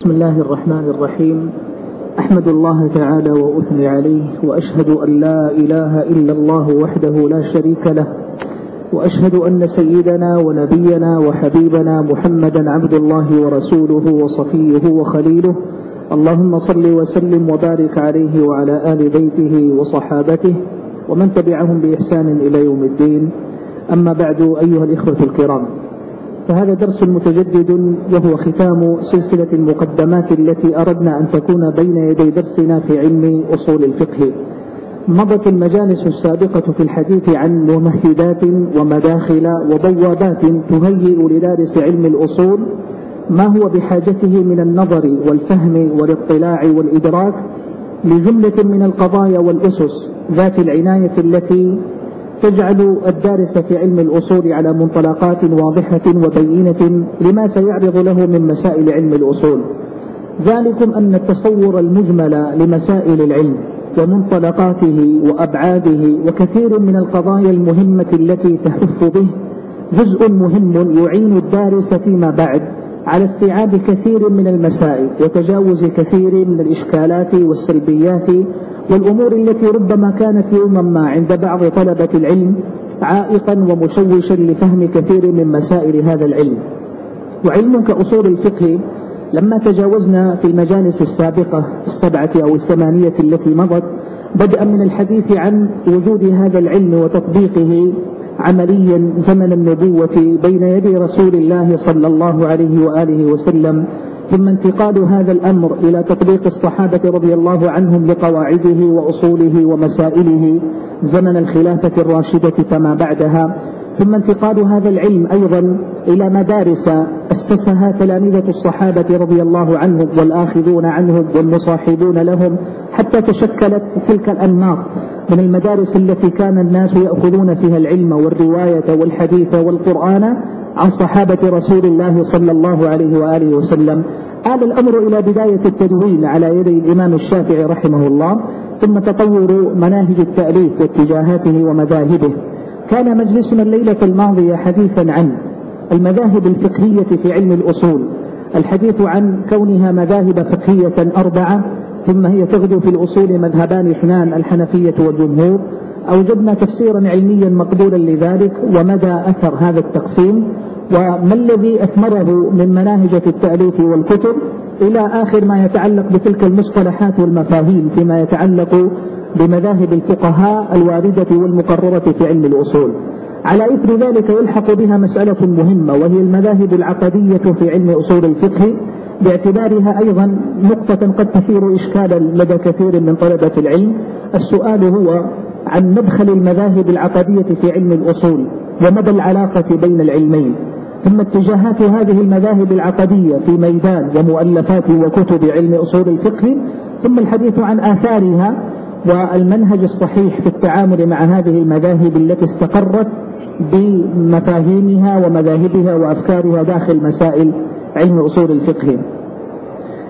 بسم الله الرحمن الرحيم. أحمد الله تعالى وأثني عليه وأشهد أن لا إله إلا الله وحده لا شريك له وأشهد أن سيدنا ونبينا وحبيبنا محمدا عبد الله ورسوله وصفيه وخليله. اللهم صل وسلم وبارك عليه وعلى آل بيته وصحابته ومن تبعهم بإحسان إلى يوم الدين. أما بعد أيها الإخوة الكرام. فهذا درس متجدد وهو ختام سلسلة المقدمات التي أردنا أن تكون بين يدي درسنا في علم أصول الفقه. مضت المجالس السابقة في الحديث عن ممهدات ومداخل وبوابات تهيئ لدارس علم الأصول ما هو بحاجته من النظر والفهم والاطلاع والإدراك لجملة من القضايا والأسس ذات العناية التي تجعل الدارس في علم الأصول على منطلقات واضحة وبينة لما سيعرض له من مسائل علم الأصول. ذلكم أن التصور المجمل لمسائل العلم ومنطلقاته وأبعاده وكثير من القضايا المهمة التي تحف به جزء مهم يعين الدارس فيما بعد على استيعاب كثير من المسائل وتجاوز كثير من الإشكالات والسلبيات والأمور التي ربما كانت يوما ما عند بعض طلبة العلم عائقا ومشوشا لفهم كثير من مسائل هذا العلم. وعلم كأصول الفقه لما تجاوزنا في المجالس السابقة السبعة أو الثمانية التي مضت بدءا من الحديث عن وجود هذا العلم وتطبيقه عمليا زمن النبوة بين يدي رسول الله صلى الله عليه وآله وسلم ثم انتقال هذا الأمر إلى تطبيق الصحابة رضي الله عنهم لقواعده وأصوله ومسائله زمن الخلافة الراشدة فما بعدها. ثم انتقال هذا العلم أيضا إلى مدارس أسسها تلامذة الصحابة رضي الله عنهم والآخذون عنهم والمصاحبون لهم حتى تشكلت تلك الأنماط من المدارس التي كان الناس يأخذون فيها العلم والرواية والحديث والقرآن عن صحابة رسول الله صلى الله عليه وآله وسلم. آل الأمر إلى بداية التدوين على يدي الإمام الشافعي رحمه الله ثم تطور مناهج التأليف واتجاهاته ومذاهبه. كان مجلسنا الليلة الماضية حديثا عن المذاهب الفقهية في علم الأصول الحديث عن كونها مذاهب فقهية أربعة ثم هي تغدو في الأصول مذهبان اثنان الحنفية والجمهور. أوجدنا تفسيرا علميا مقبولا لذلك ومدى أثر هذا التقسيم وما الذي أثمره من مناهج في التأليف والكتب إلى آخر ما يتعلق بتلك المصطلحات والمفاهيم فيما يتعلق بمذاهب الفقهاء الواردة والمقررة في علم الأصول. على إثر ذلك يلحق بها مسألة مهمة وهي المذاهب العقدية في علم أصول الفقه باعتبارها أيضا نقطة قد تثير إشكالا لدى كثير من طلبة العلم. السؤال هو عن مدخل المذاهب العقدية في علم الأصول ومدى العلاقة بين العلمين ثم اتجاهات هذه المذاهب العقدية في ميدان ومؤلفات وكتب علم أصول الفقه ثم الحديث عن آثارها والمنهج الصحيح في التعامل مع هذه المذاهب التي استقرت بمفاهيمها ومذاهبها وأفكارها داخل مسائل علم أصول الفقه.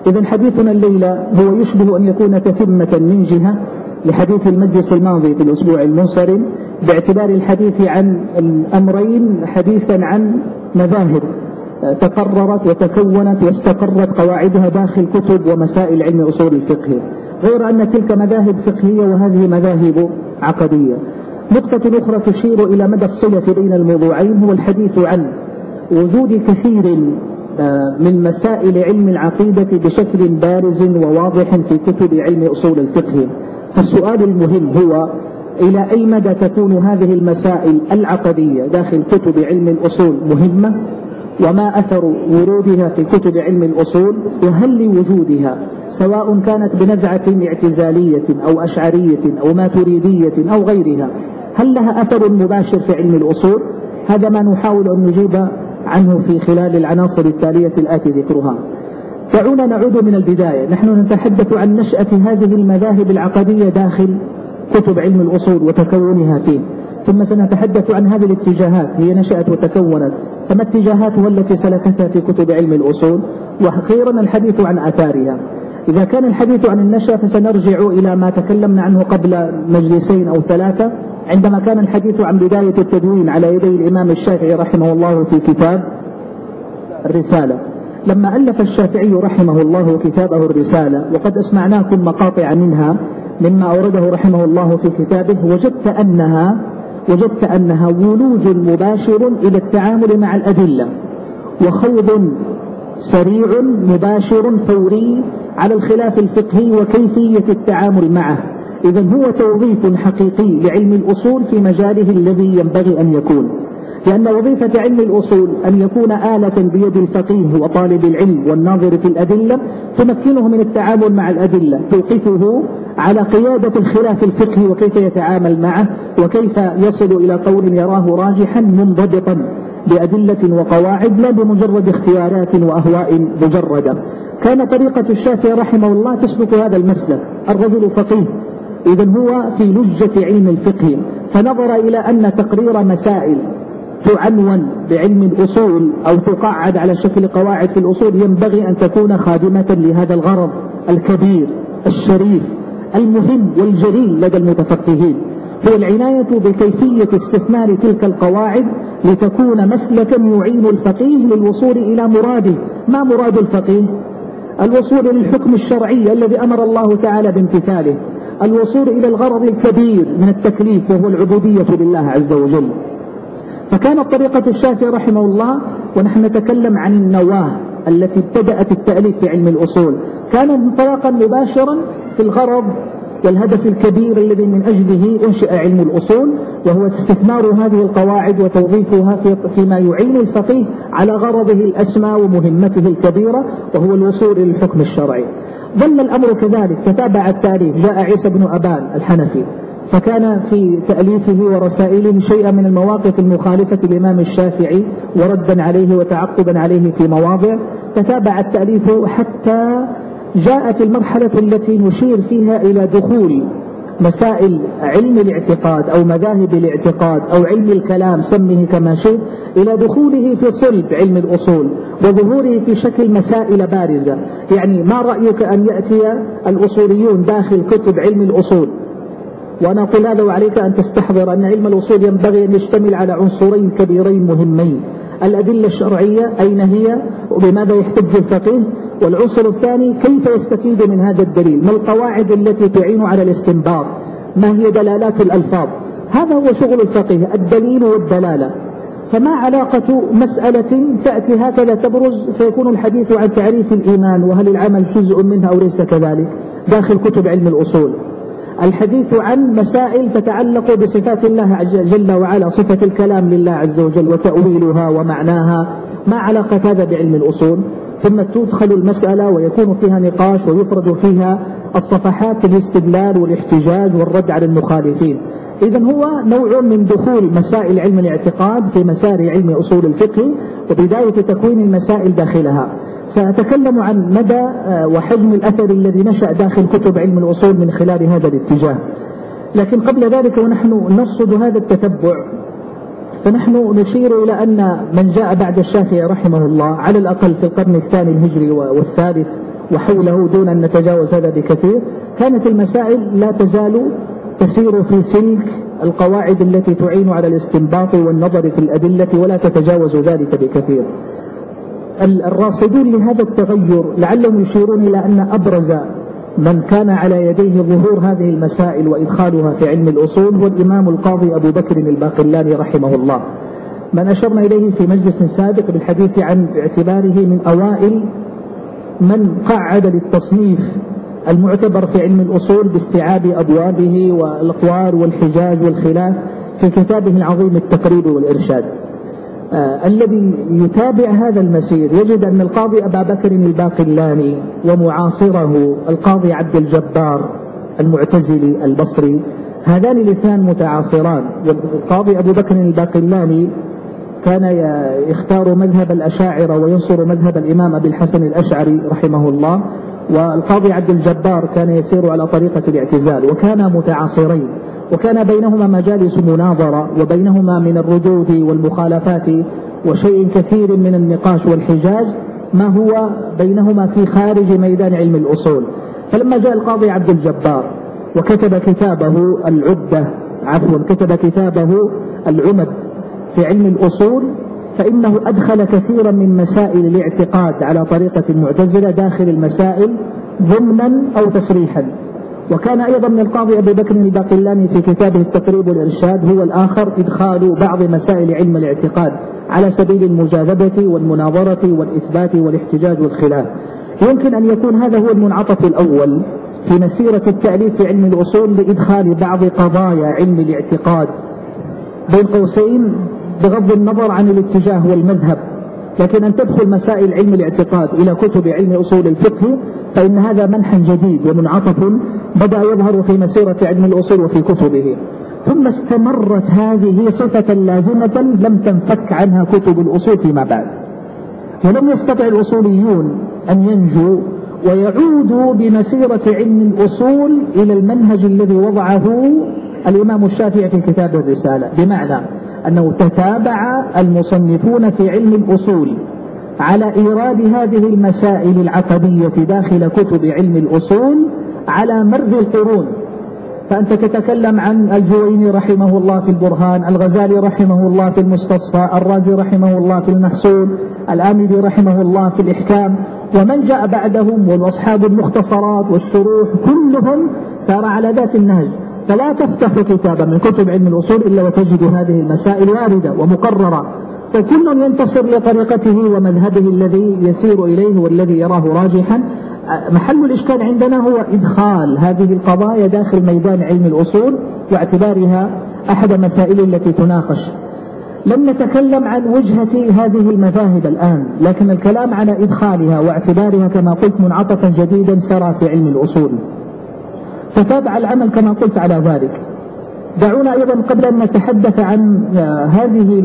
إذا حديثنا الليلة هو يشبه أن يكون تتمة من جهة لحديث المجلس الماضي في الأسبوع المنصرم باعتبار الحديث عن الأمرين حديثا عن مذاهب تقررت وتكونت واستقرت قواعدها داخل كتب ومسائل علم أصول الفقه. غير أن تلك مذاهب فقهية وهذه مذاهب عقدية. نقطة أخرى تشير إلى مدى الصلة بين الموضوعين هو الحديث عن وجود كثير آه، من مسائل علم العقيدة بشكل بارز وواضح في كتب علم أصول الفقه. فالسؤال المهم هو إلى أي مدى تكون هذه المسائل العقدية داخل كتب علم الأصول مهمة؟ وما أثر ورودها في كتب علم الأصول؟ وهل لوجودها سواء كانت بنزعة اعتزالية أو أشعرية أو ماتريدية أو غيرها هل لها أثر مباشر في علم الأصول؟ هذا ما نحاول أن نجيب عنه في خلال العناصر التالية الآتي ذكرها. دعونا نعود من البداية. نحن نتحدث عن نشأة هذه المذاهب العقدية داخل كتب علم الأصول وتكونها فيه. ثم سنتحدث عن هذه الاتجاهات. هي نشأت وتكونت. فما اتجاهاتها التي سلكتها في كتب علم الأصول؟ وأخيرا الحديث عن آثارها. إذا كان الحديث عن النشأ فسنرجع إلى ما تكلمنا عنه قبل مجلسين أو ثلاثة. عندما كان الحديث عن بداية التدوين على يدي الإمام الشافعي رحمه الله في كتاب الرسالة. لما ألف الشافعي رحمه الله كتابه الرسالة وقد أسمعناكم مقاطع منها مما أورده رحمه الله في كتابه وجدت أنها وجدت أنها ولوج مباشر إلى التعامل مع الأدلة وخوض سريع مباشر فوري على الخلاف الفقهي وكيفية التعامل معه. إذا هو توظيف حقيقي لعلم الأصول في مجاله الذي ينبغي أن يكون. لأن وظيفة علم الأصول أن يكون آلة بيد الفقيه وطالب العلم والناظر في الأدلة تمكنه من التعامل مع الأدلة توقفه على قيادة الخلاف الفقهي وكيف يتعامل معه وكيف يصل إلى قول يراه راجحا منضبطا بأدلة وقواعد لا بمجرد اختيارات وأهواء مجردة. كان طريقة الشافعي رحمه الله تسلك هذا المسلك. الرجل فقيه. إذا هو في لجة علم الفقه. فنظر إلى أن تقرير مسائل تعنون بعلم الأصول أو تقعد على شكل قواعد في الأصول ينبغي أن تكون خادمة لهذا الغرض الكبير الشريف المهم والجليل لدى المتفقهين. هو العناية بكيفية استثمار تلك القواعد لتكون مسلكا يعين الفقيه للوصول إلى مراده. ما مراد الفقيه؟ الوصول للحكم الشرعي الذي أمر الله تعالى بامتثاله. الوصول إلى الغرض الكبير من التكليف وهو العبودية لله عز وجل. فكانت طريقة الشافعي رحمه الله ونحن نتكلم عن النواة التي ابتدأت التأليف في علم الأصول. كان انطلاقا مباشرا في الغرض والهدف الكبير الذي من أجله أنشئ علم الأصول وهو استثمار هذه القواعد وتوظيفها فيما يعين الفقيه على غرضه الأسمى ومهمته الكبيرة وهو الوصول إلى الحكم الشرعي. ظل الأمر كذلك تتابع التاريخ جاء عيسى بن أبان الحنفي. فكان في تأليفه ورسائله شيئا من المواقف المخالفة للإمام الشافعي وردا عليه وتعقبا عليه في مواضع تتابع التأليف حتى جاءت المرحلة التي نشير فيها إلى دخول مسائل علم الاعتقاد أو مذاهب الاعتقاد أو علم الكلام سمه كما شئت إلى دخوله في صلب علم الأصول وظهوره في شكل مسائل بارزة. يعني ما رأيك أن يأتي الأصوليون داخل كتب علم الأصول؟ وأنا أقول هذا وعليك أن تستحضر أن علم الأصول ينبغي أن يشتمل على عنصرين كبيرين مهمين. الأدلة الشرعية أين هي وبماذا يحتج الفقيه؟ والعنصر الثاني كيف يستفيد من هذا الدليل؟ ما القواعد التي تعين على الاستنباط؟ ما هي دلالات الألفاظ؟ هذا هو شغل الفقيه الدليل والدلالة. فما علاقة مسألة تأتي هكذا تبرز فيكون الحديث عن تعريف الإيمان وهل العمل جزء منها أو ليس كذلك؟ داخل كتب علم الأصول. الحديث عن مسائل تتعلق بصفات الله جل وعلا صفة الكلام لله عز وجل وتأويلها ومعناها ما علاقة هذا بعلم الأصول. ثم تدخل المسألة ويكون فيها نقاش ويفرد فيها الصفحات الاستدلال والاحتجاج والرد على المخالفين. إذا هو نوع من دخول مسائل علم الاعتقاد في مسار علم أصول الفقه وبداية تكوين المسائل داخلها. سأتكلم عن مدى آه، وحجم الأثر الذي نشأ داخل كتب علم الأصول من خلال هذا الاتجاه. لكن قبل ذلك ونحن نرصد هذا التتبع. فنحن نشير إلى أن من جاء بعد الشافعي رحمه الله على الأقل في القرن الثاني الهجري والثالث وحوله دون أن نتجاوز هذا بكثير كانت المسائل لا تزال تسير في سلك القواعد التي تعين على الاستنباط والنظر في الأدلة ولا تتجاوز ذلك بكثير. الراصدون لهذا التغير لعلهم يشيرون إلى أن أبرز من كان على يديه ظهور هذه المسائل وإدخالها في علم الأصول هو الإمام القاضي أبو بكر الباقلاني رحمه الله. من أشرنا إليه في مجلس سابق بالحديث عن اعتباره من أوائل من قعد للتصنيف المعتبر في علم الأصول باستيعاب أبوابه والأقوال والحجاج والخلاف في كتابه العظيم التقريب والإرشاد. آه الذي يتابع هذا المسير يجد أن القاضي أبا بكر الباقلاني ومعاصره القاضي عبد الجبار المعتزلي البصري هذان الاثنان متعاصران والقاضي أبو بكر الباقلاني كان يختار مذهب الأشاعرة وينصر مذهب الإمام أبي الحسن الأشعري رحمه الله والقاضي عبد الجبار كان يسير على طريقة الاعتزال وكانا متعاصرين وكان بينهما مجالس مناظرة وبينهما من الردود والمخالفات وشيء كثير من النقاش والحجاج ما هو بينهما في خارج ميدان علم الأصول. فلما جاء القاضي عبد الجبار وكتب كتابه العدة عفوا كتب كتابه العمد في علم الأصول فإنه أدخل كثيرا من مسائل الاعتقاد على طريقة المعتزلة داخل المسائل ضمنا أو تصريحا. وكان أيضا من القاضي أبي بكر الباقلاني في كتابه التقريب والإرشاد هو الآخر إدخال بعض مسائل علم الاعتقاد على سبيل المجاذبة والمناظرة والإثبات والاحتجاج والخلاف. يمكن أن يكون هذا هو المنعطف الأول في مسيرة التأليف في علم الأصول لإدخال بعض قضايا علم الاعتقاد. بين قوسين بغض النظر عن الاتجاه والمذهب لكن أن تدخل مسائل علم الاعتقاد إلى كتب علم أصول الفقه فإن هذا منح جديد ومنعطف بدأ يظهر في مسيرة علم الأصول وفي كتبه. ثم استمرت هذه صفة لازمة لم تنفك عنها كتب الأصول فيما بعد. ولم يستطع الأصوليون أن ينجوا ويعودوا بمسيرة علم الأصول إلى المنهج الذي وضعه الإمام الشافعي في كتاب الرسالة بمعنى أنه تتابع المصنفون في علم الأصول على إيراد هذه المسائل العقدية داخل كتب علم الأصول على مر القرون. فأنت تتكلم عن الجويني رحمه الله في البرهان الغزالي رحمه الله في المستصفى الرازي رحمه الله في المحسون الآمدي رحمه الله في الإحكام ومن جاء بعدهم والأصحاب المختصرات والشروح كلهم سار على ذات النهج. فلا تفتح كتابا من كتب علم الأصول إلا وتجد هذه المسائل واردة ومقررة. فكل ينتصر لطريقته ومذهبه الذي يسير إليه والذي يراه راجحا. محل الإشكال عندنا هو إدخال هذه القضايا داخل ميدان علم الأصول واعتبارها أحد مسائل التي تناقش. لم نتكلم عن وجهة هذه المذاهب الآن لكن الكلام على إدخالها واعتبارها كما قلت منعطفا جديدا سرى في علم الأصول. تتابع العمل كما قلت على ذلك. دعونا أيضا قبل أن نتحدث عن هذه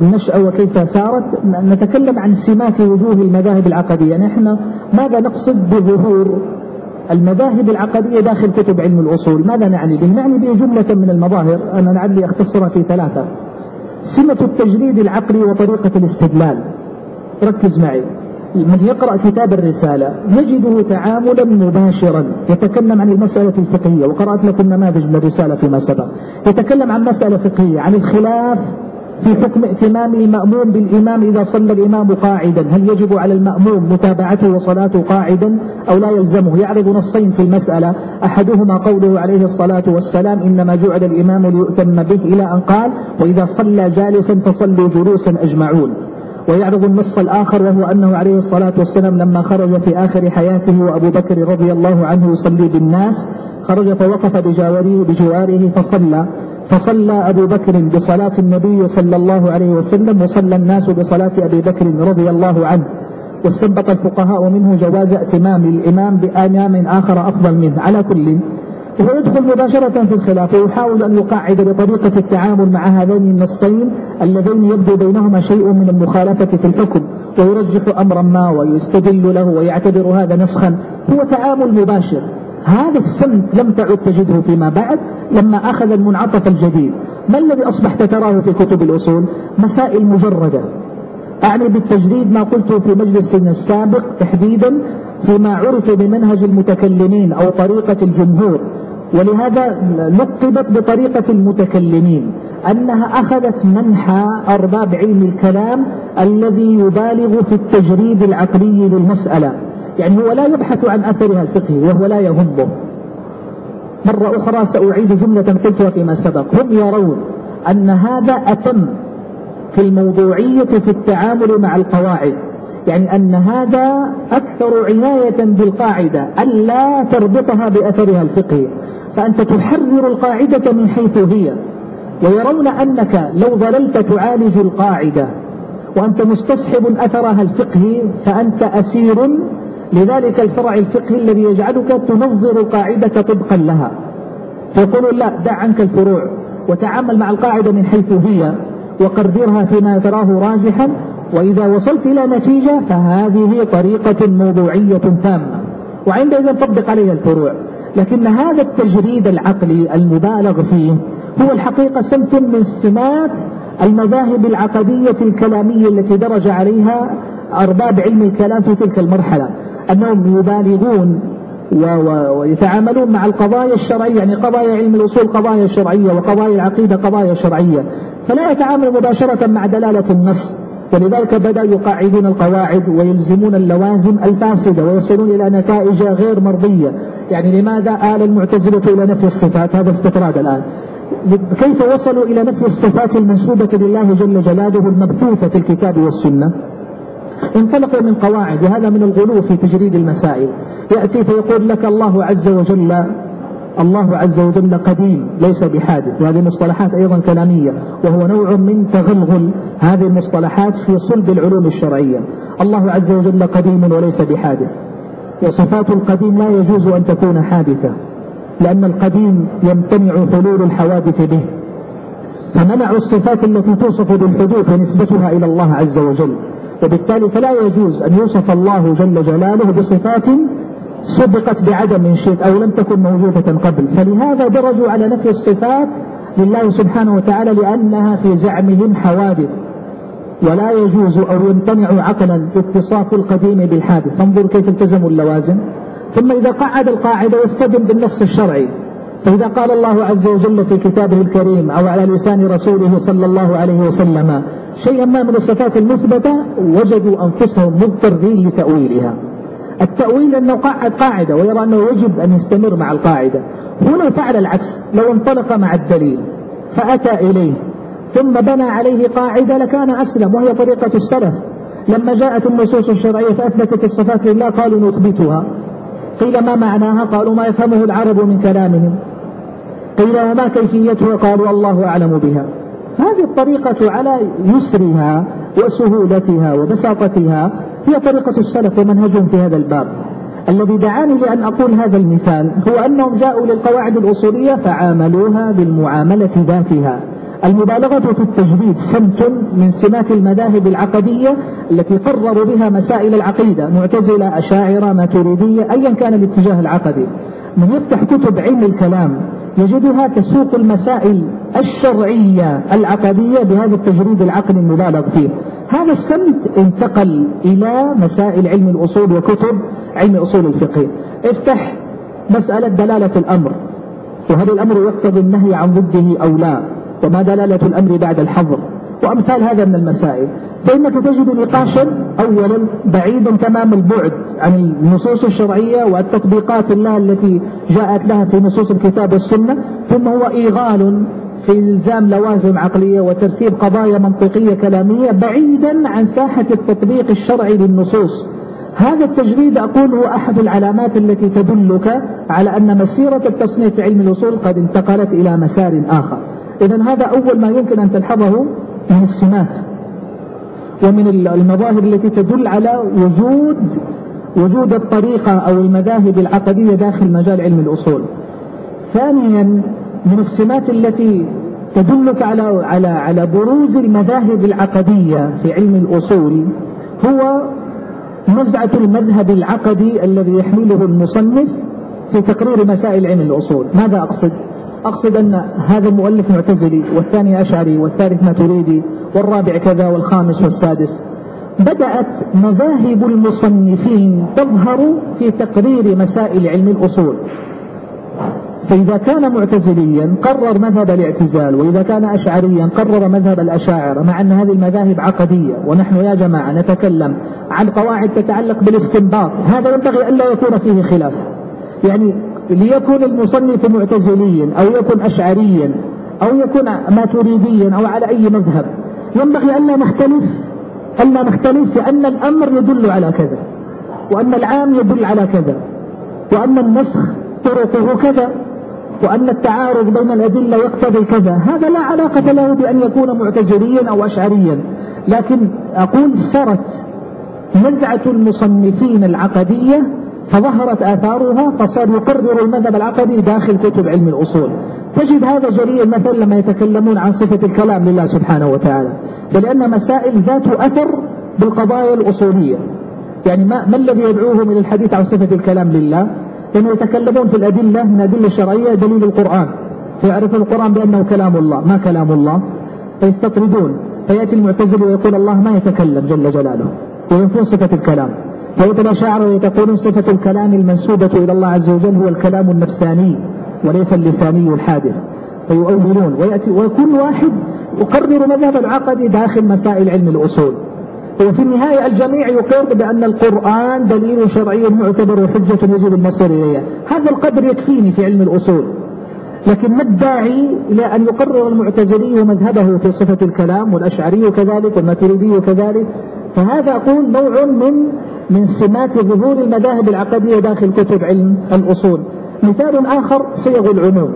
النشأة وكيف سارت نتكلم عن سمات وجوه المذاهب العقدية. نحن ماذا نقصد بظهور المذاهب العقدية داخل كتب علم الأصول؟ ماذا نعني به؟ نعني به جملة من المظاهر أنا لعلي أختصرها في ثلاثة. سمة التجريد العقلي وطريقة الاستدلال. ركز معي. من يقرأ كتاب الرسالة يجده تعاملا مباشرا. يتكلم عن المسألة الفقهية. وقرأت لكم نماذج من الرسالة فيما سبق. يتكلم عن مسألة فقهية عن الخلاف في حكم ائتمام المأموم بالإمام إذا صلى الإمام قاعدا. هل يجب على المأموم متابعته وصلاته قاعدا أو لا يلزمه؟ يعرض نصين في المسألة. أحدهما قوله عليه الصلاة والسلام إنما جعل الإمام ليؤتم به إلى أن قال وإذا صلى جالسا فصلوا جلوسا أجمعون. ويعرض النص الآخر وهو أنه عليه الصلاة والسلام لما خرج في آخر حياته وأبو بكر رضي الله عنه يصلي بالناس خرج فوقف بجواره, بجواره فصلى. فصلى أبو بكر بصلاة النبي صلى الله عليه وسلم وصلى الناس بصلاة أبي بكر رضي الله عنه. واستنبط الفقهاء منه جواز ائتمام الإمام بآنام آخر أفضل منه. على كل وهو يدخل مباشرة في الخلاف ويحاول أن يقعد بطريقة التعامل مع هذين النصين اللذين يبدو بينهما شيء من المخالفة في الحكم ويرجح أمرا ما ويستدل له ويعتبر هذا نسخا. هو تعامل مباشر. هذا السمت لم تعد تجده فيما بعد لما أخذ المنعطف الجديد. ما الذي أصبحت تراه في كتب الأصول؟ مسائل مجردة. أعني بالتجديد ما قلته في مجلس السابق تحديدا فيما عرف بمنهج المتكلمين أو طريقة الجمهور. ولهذا لقبت بطريقة المتكلمين؟ أنها أخذت منحى أرباب علم الكلام الذي يبالغ في التجريد العقلي للمسألة. يعني هو لا يبحث عن أثرها الفقهي وهو لا يهمه. مرة أخرى سأعيد جملة قلتها فيما سبق. هم يرون أن هذا أتم في الموضوعية في التعامل مع القواعد. يعني أن هذا أكثر عناية بالقاعدة ألا تربطها بأثرها الفقهي. فأنت تحرر القاعدة من حيث هي ويرون أنك لو ظللت تعالج القاعدة. وأنت مستصحب أثرها الفقهي فأنت أسير لذلك الفرع الفقهي الذي يجعلك تنظر القاعدة طبقا لها. فيقولون لا دع عنك الفروع وتعامل مع القاعدة من حيث هي وقدرها فيما تراه راجحا وإذا وصلت إلى نتيجة فهذه طريقة موضوعية تامة. وعندئذ طبق عليها الفروع. لكن هذا التجريد العقلي المبالغ فيه هو الحقيقة سمت من سمات المذاهب العقدية الكلامية التي درج عليها أرباب علم الكلام في تلك المرحلة أنهم يبالغون ويتعاملون مع القضايا الشرعية يعني قضايا علم الأصول قضايا شرعية وقضايا العقيدة قضايا شرعية. فلا يتعامل مباشرة مع دلالة النص. ولذلك بدأوا يقاعدون القواعد ويلزمون اللوازم الفاسدة ويصلون إلى نتائج غير مرضية. يعني لماذا آل المعتزلة إلى نفي الصفات؟ هذا استطراد الآن. كيف وصلوا إلى نفي الصفات المنسوبة لله جل جلاله المبثوثة في الكتاب والسنة؟ انطلقوا من قواعد وهذا من الغلو في تجريد المسائل. يأتي فيقول لك الله عز وجل الله عز وجل قديم ليس بحادث. وهذه مصطلحات أيضا كلامية وهو نوع من تغلغل هذه المصطلحات في صلب العلوم الشرعية. الله عز وجل قديم وليس بحادث. وصفات القديم لا يجوز أن تكون حادثة لأن القديم يمتنع حلول الحوادث به. فمنعوا الصفات التي توصف بالحدوث ونسبتها إلى الله عز وجل. وبالتالي فلا يجوز أن يوصف الله جل جلاله بصفات سبقت بعدم من شيء أو لم تكن موجودة قبل. فلهذا درجوا على نفي الصفات لله سبحانه وتعالى لأنها في زعمهم حوادث. ولا يجوز أو يمتنع عقلا اتصاف القديم بالحادث. فانظروا كيف التزموا اللوازم. ثم إذا قعد القاعدة يستدم بالنص الشرعي. فإذا قال الله عز وجل في كتابه الكريم أو على لسان رسوله صلى الله عليه وسلم شيئا ما من الصفات المثبتة وجدوا أنفسهم مضطرين لتأويلها. التأويل أنه قاعد قاعدة ويرى أنه يجب أن يستمر مع القاعدة. هنا فعل العكس لو انطلق مع الدليل فأتى إليه ثم بنى عليه قاعدة لكان أسلم وهي طريقة السلف. لما جاءت النصوص الشرعية فأثبتت الصفات لله قالوا نثبتها. قيل ما معناها؟ قالوا ما يفهمه العرب من كلامهم. قيل وما كيفيتها؟ قالوا الله أعلم بها. هذه الطريقة على يسرها وسهولتها وبساطتها هي طريقة السلف ومنهجهم في هذا الباب. الذي دعاني لأن أقول هذا المثال هو أنهم جاءوا للقواعد الأصولية فعاملوها بالمعاملة ذاتها. المبالغة في التجديد سمت من سمات المذاهب العقدية التي قرروا بها مسائل العقيدة معتزلة أشاعرة ماتريدية أيا كان الاتجاه العقدي. من يفتح كتب علم الكلام يجدها تسوق المسائل الشرعية العقدية بهذا التجريد العقلي المبالغ فيه. هذا السمت انتقل إلى مسائل علم الأصول وكتب علم أصول الفقه. افتح مسألة دلالة الأمر. وهل الأمر يقتضي النهي عن ضده أو لا وما دلالة الأمر بعد الحظر. وأمثال هذا من المسائل. فإنك تجد نقاشا أولا بعيدا تمام البعد عن النصوص الشرعية والتطبيقات الله التي جاءت لها في نصوص الكتاب والسنة ثم هو إيغال في إلزام لوازم عقلية وترتيب قضايا منطقية كلامية بعيدا عن ساحة التطبيق الشرعي للنصوص. هذا التجريد أقول هو أحد العلامات التي تدلك على أن مسيرة التصنيف في علم الأصول قد انتقلت إلى مسار آخر. إذا هذا أول ما يمكن أن تلحظه من السمات ومن المظاهر التي تدل على وجود وجود الطريقة أو المذاهب العقدية داخل مجال علم الأصول. ثانيا من السمات التي تدلك على على على بروز المذاهب العقدية في علم الأصول هو نزعة المذهب العقدي الذي يحمله المصنف في تقرير مسائل علم الأصول. ماذا أقصد؟ أقصد أن هذا المؤلف معتزلي والثاني أشعري والثالث ماتريدي والرابع كذا والخامس والسادس. بدأت مذاهب المصنفين تظهر في تقرير مسائل علم الأصول. فإذا كان معتزليا قرر مذهب الاعتزال وإذا كان أشعريا قرر مذهب الأشاعرة مع أن هذه المذاهب عقدية ونحن يا جماعة نتكلم عن قواعد تتعلق بالاستنباط هذا ينبغي ألا يكون فيه خلاف. يعني ليكن المصنف معتزليا أو يكن أشعريا أو يكن ماتريديا أو على أي مذهب ينبغي ألا نختلف ألا نختلف في أن الأمر يدل على كذا وأن العام يدل على كذا وأن النسخ طرقه كذا. وأن التعارض بين الأدلة يقتضي كذا. هذا لا علاقة له بأن يكون معتزليا أو أشعريا. لكن أقول سرت نزعة المصنفين العقدية فظهرت آثارها فصار يقرر المذهب العقدي داخل كتب علم الأصول. تجد هذا جليا مثلا لما يتكلمون عن صفة الكلام لله سبحانه وتعالى. فلأن مسائل ذات أثر بالقضايا الأصولية. يعني ما, ما الذي يدعوهم إلى الحديث عن صفة الكلام لله؟ لأنه يتكلمون في الأدلة من الأدلة الشرعية دليل القرآن. فيعرف القرآن بأنه كلام الله. ما كلام الله؟ فيستطردون. فيأتي المعتزل ويقول الله ما يتكلم جل جلاله. وينفون صفة الكلام. فيأتي الأشاعرة ويقولون صفة الكلام المنسوبة إلى الله عز وجل هو الكلام النفساني وليس اللساني الحادث. فيؤولون. ويأتي وكل واحد يقرر مذهب العقد داخل مسائل علم الأصول. وفي النهاية الجميع يقر بأن القرآن دليل شرعي معتبر وحجة يجب المصير إليها هذا القدر يكفيني في علم الأصول. لكن ما الداعي إلى أن يقرر المعتزلي مذهبه في صفة الكلام والأشعري كذلك والماتريدي كذلك؟ فهذا أقول نوع من من سمات ظهور المذاهب العقدية داخل كتب علم الأصول. مثال آخر صيغ العموم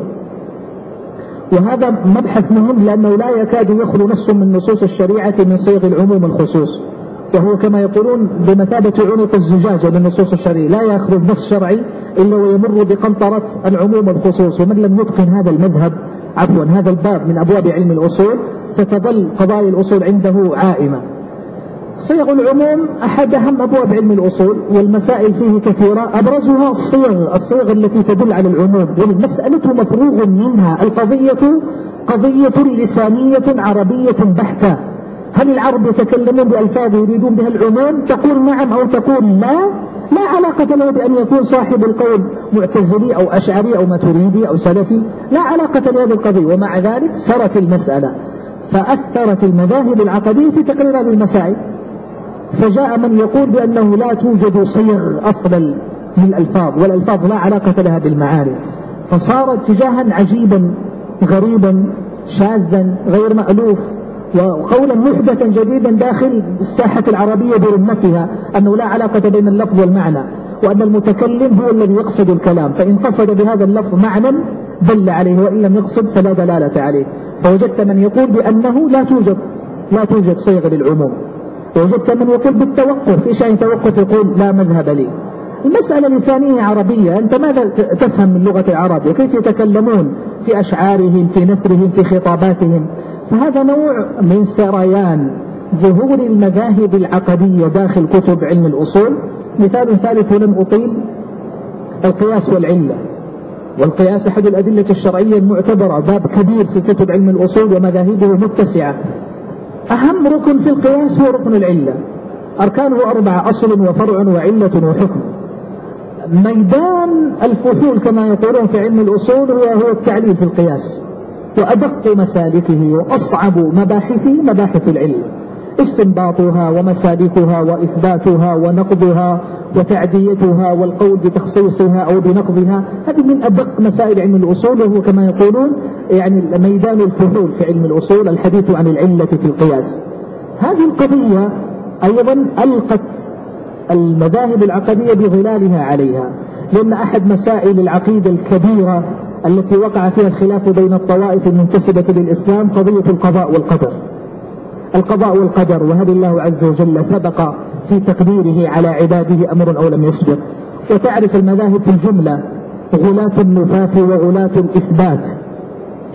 وهذا مبحث مهم لأنه لا يكاد يخلو نص من نصوص الشريعة من صيغ العموم الخصوص. وهو كما يقولون بمثابة عنق الزجاجة للنصوص الشرعية. لا يخرج نص شرعي إلا ويمر بقنطرة العموم الخصوص ومن لم يتقن هذا المذهب عفوا هذا الباب من أبواب علم الأصول ستظل قضايا الأصول عنده عائمة. صيغ العموم أحد أهم أبواب علم الأصول والمسائل فيه كثيرة أبرزها الصيغ الصيغ التي تدل على العموم. والمسألة مفروغ منها القضية قضية لسانية عربية بحتة. هل العرب يتكلمون بألفاظ يريدون بها العموم؟ تقول نعم أو تقول لا. لا علاقة له بأن يكون صاحب القول معتزلي أو أشعري أو ماتريدي أو سلفي. لا علاقة لهذه القضية ومع ذلك سرت المسألة. فأثرت المذاهب العقدية في تقرير هذه المسائل. فجاء من يقول بأنه لا توجد صيغ أصلا للألفاظ والألفاظ لا علاقة لها بالمعاني. فصار اتجاها عجيبا غريبا شاذا غير مألوف. وقولا محدثا جديدا داخل الساحة العربية برمتها أنه لا علاقة بين اللفظ والمعنى وأن المتكلم هو الذي يقصد الكلام فإن قصد بهذا اللفظ معنى دل عليه وإن لم يقصد فلا دلالة عليه. فوجدت من يقول بأنه لا توجد لا توجد صيغة للعموم. وجدت من يقول بالتوقف إيش يعني توقف؟ يقول لا مذهب لي. المسألة لسانية عربية أنت ماذا تفهم من لغة العرب؟ وكيف يتكلمون في أشعارهم في نثرهم في خطاباتهم؟ فهذا نوع من سريان ظهور المذاهب العقدية داخل كتب علم الأصول. مثال ثالث ولن أطيل القياس والعلة. والقياس أحد الأدلة الشرعية المعتبرة باب كبير في كتب علم الأصول ومذاهبه متسعة. أهم ركن في القياس هو ركن العلة. أركانه أربعة أصل وفرع وعلة وحكم. ميدان الفحول كما يقولون في علم الأصول هو هو التعليل في القياس. وأدق مسالكه وأصعب مباحثه مباحث العلم. استنباطها ومسالكها وإثباتها ونقضها وتعديتها والقول بتخصيصها أو بنقضها هذه من أدق مسائل علم الأصول وهو كما يقولون يعني ميدان الفحول في علم الأصول الحديث عن العلة في القياس. هذه القضية أيضا ألقت المذاهب العقدية بظلالها عليها لأن أحد مسائل العقيدة الكبيرة التي وقع فيها الخلاف بين الطوائف المنتسبة للإسلام قضية القضاء والقدر. القضاء والقدر وهل الله عز وجل سبق في تقديره على عباده أمر أو لم يسبق؟ وتعرف المذاهب في الجملة غلاة النفاة وغلاة الإثبات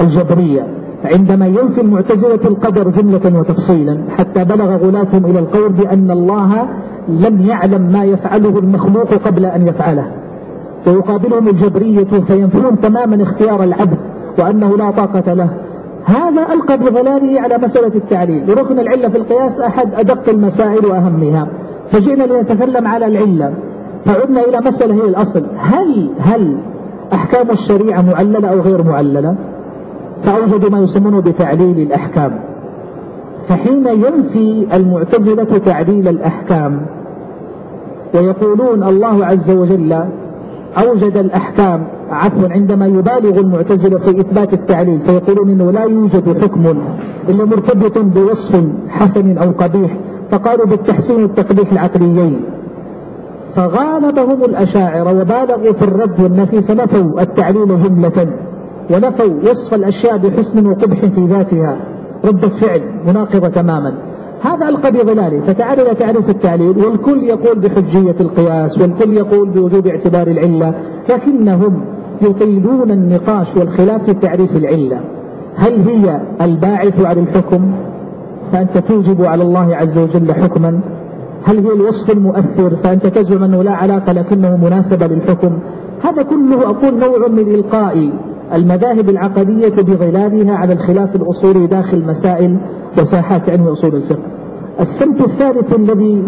الجبرية. عندما ينفي المعتزلة القدر جملة وتفصيلا حتى بلغ غلاتهم إلى القول بأن الله لم يعلم ما يفعله المخلوق قبل أن يفعله. ويقابلهم الجبرية فينفون تماما اختيار العبد وأنه لا طاقة له. هذا ألقى بظلاله على مسألة التعليل. ركن العلة في القياس أحد أدق المسائل وأهمها. فجئنا لنتكلم على العلة. فعدنا إلى مسألة هي الأصل. هل هل أحكام الشريعة معللة أو غير معللة؟ فأوجدوا ما يسمونه بتعليل الأحكام. فحين ينفي المعتزلة تعليل الأحكام ويقولون الله عز وجل أوجد الأحكام عفوا عندما يبالغ المعتزلة في إثبات التعليل فيقولون أنه لا يوجد حكم إلا مرتبط بوصف حسن أو قبيح فقالوا بالتحسين والتقبيح العقليين. فغالبهم الأشاعرة وبالغوا في الرد والنفي فنفوا التعليل جملة ونفوا وصف الأشياء بحسن وقبح في ذاتها ردة فعل مناقضة تماما. هذا ألقى بظلاله فتعال إلى تعريف التعليل والكل يقول بحجية القياس والكل يقول بوجوب اعتبار العلة لكنهم يطيلون النقاش والخلاف في تعريف العلة. هل هي الباعث على الحكم؟ فأنت توجب على الله عز وجل حكما. هل هي الوصف المؤثر؟ فأنت تزعم أنه لا علاقة لكنه مناسبة للحكم. هذا كله أقول نوع من إلقاء المذاهب العقدية بظلالها على الخلاف الأصولي داخل مسائل وساحات علم أصول الفقه. السمت الثالث الذي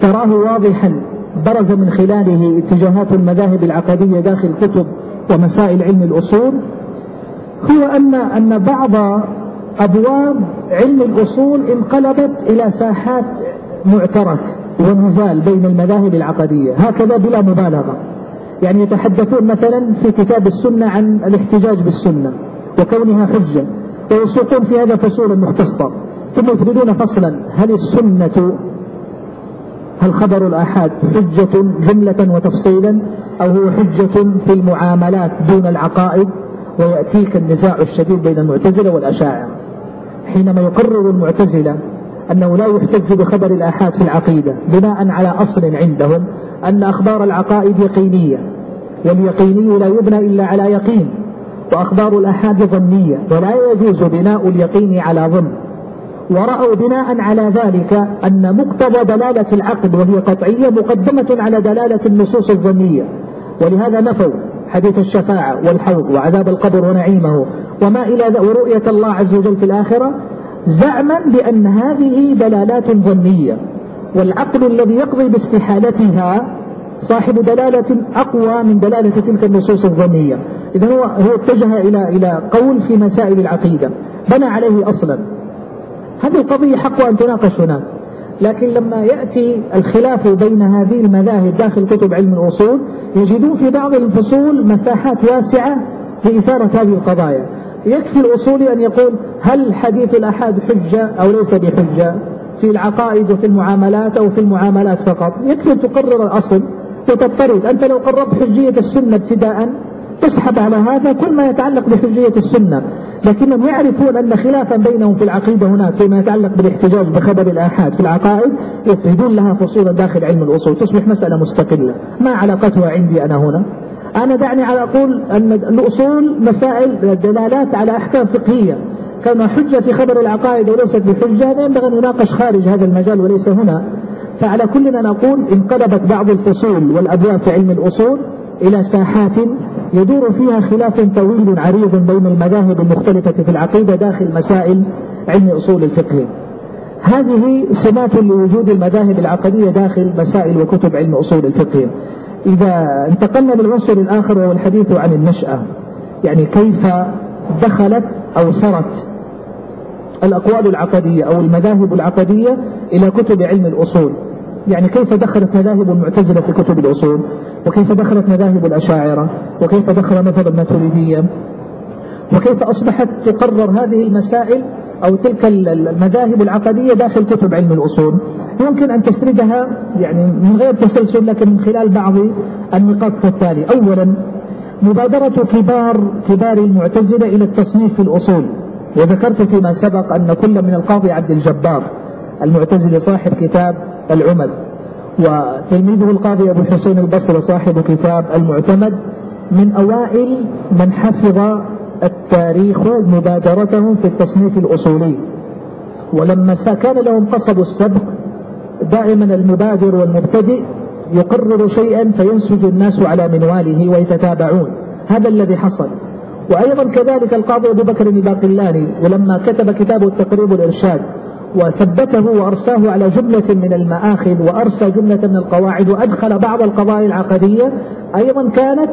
تراه واضحا برز من خلاله اتجاهات المذاهب العقدية داخل كتب ومسائل علم الأصول هو أن أن بعض أبواب علم الأصول انقلبت إلى ساحات معترك ونزال بين المذاهب العقدية. هكذا بلا مبالغة. يعني يتحدثون مثلا في كتاب السنة عن الاحتجاج بالسنة وكونها حجة ويسوقون في هذا فصولا مختصة ثم يفردون فصلا هل السنة هل خبر الآحاد حجة جملة وتفصيلا أو هو حجة في المعاملات دون العقائد؟ ويأتيك النزاع الشديد بين المعتزلة والأشاعرة. حينما يقرر المعتزلة أنه لا يحتج بخبر الآحاد في العقيدة بناء على أصل عندهم أن أخبار العقائد يقينية واليقيني لا يبنى إلا على يقين وأخبار الآحاد ظنية ولا يجوز بناء اليقين على ظن. ورأوا بناء على ذلك أن مقتضى دلالة العقد وهي قطعية مقدمة على دلالة النصوص الظنية. ولهذا نفوا حديث الشفاعة والحوض وعذاب القبر ونعيمه وما إلى ورؤية الله عز وجل في الآخرة زعما بأن هذه دلالات ظنية. والعقل الذي يقضي باستحالتها صاحب دلالة أقوى من دلالة تلك النصوص الظنية. إذا هو, هو اتجه إلى, إلى قول في مسائل العقيدة. بنى عليه أصلا. هذه القضية حق أن تناقش هناك. لكن لما يأتي الخلاف بين هذه المذاهب داخل كتب علم الأصول يجدون في بعض الفصول مساحات واسعة لإثارة هذه القضايا. يكفي الأصولي أن يقول هل حديث الأحاد حجة أو ليس بحجة؟ في العقائد وفي المعاملات أو في المعاملات فقط. يكفي أن تقرر الأصل وتضطرد. أنت لو قررت حجية السنة ابتداء تسحب على هذا كل ما يتعلق بحجية السنة. لكنهم يعرفون أن خلافا بينهم في العقيدة هناك فيما يتعلق بالاحتجاج بخبر الآحاد في العقائد يفردون لها فصولا داخل علم الأصول. تصبح مسألة مستقلة. ما علاقتها عندي أنا هنا؟ أنا دعني على أقول أن الأصول مسائل دلالات على أحكام فقهية. كما حجة في خبر العقائد وليست بحجة هذا ينبغي أن نناقش خارج هذا المجال وليس هنا. فعلى كلنا نقول انقلبت بعض الفصول والأبواب في علم الأصول إلى ساحات يدور فيها خلاف طويل عريض بين المذاهب المختلفة في العقيدة داخل مسائل علم أصول الفقه. هذه سمات لوجود المذاهب العقدية داخل مسائل وكتب علم أصول الفقه. إذا انتقلنا للعنصر الآخر وهو الحديث عن النشأة يعني كيف دخلت أو سرت الأقوال العقدية أو المذاهب العقدية إلى كتب علم الأصول. يعني كيف دخلت مذاهب المعتزلة في كتب الأصول؟ وكيف دخلت مذاهب الأشاعرة؟ وكيف دخل مذهب الماتريدية؟ وكيف أصبحت تقرر هذه المسائل أو تلك المذاهب العقدية داخل كتب علم الأصول؟ يمكن أن تسردها يعني من غير تسلسل لكن من خلال بعض النقاط كالتالي. أولا مبادرة كبار كبار المعتزلة إلى التصنيف في الأصول. وذكرت فيما سبق أن كل من القاضي عبد الجبار المعتزلي صاحب كتاب العمد وتلميذه القاضي أبو الحسين البصري صاحب كتاب المعتمد من أوائل من حفظ التاريخ مبادرتهم في التصنيف الأصولي. ولما كان لهم قصد السبق دائما المبادر والمبتدئ يقرر شيئا فينسج الناس على منواله ويتتابعون. هذا الذي حصل. وأيضا كذلك القاضي أبو بكر الباقلاني ولما كتب كتابه التقريب الإرشاد وثبته وأرساه على جملة من المآخذ وأرسى جملة من القواعد وأدخل بعض القضايا العقدية أيضا كانت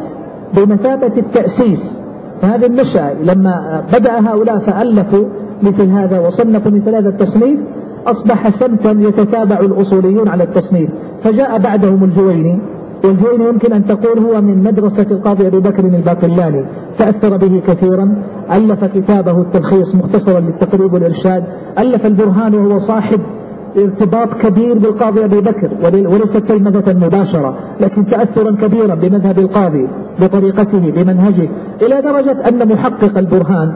بمثابة التأسيس. فهذه النشأة لما بدأ هؤلاء فألفوا مثل هذا وصنفوا مثل هذا التصنيف أصبح سمتا يتتابع الأصوليون على التصنيف. فجاء بعدهم الجويني. والجويني يمكن أن تقول هو من مدرسة القاضي أبي بكر الباقلاني. تأثر به كثيرا. ألف كتابه التلخيص مختصرا للتقريب والإرشاد. ألف البرهان وهو صاحب ارتباط كبير بالقاضي أبي بكر. وليست تلمذة مباشرة لكن تأثرا كبيرا بمذهب القاضي بطريقته بمنهجه إلى درجة أن محقق البرهان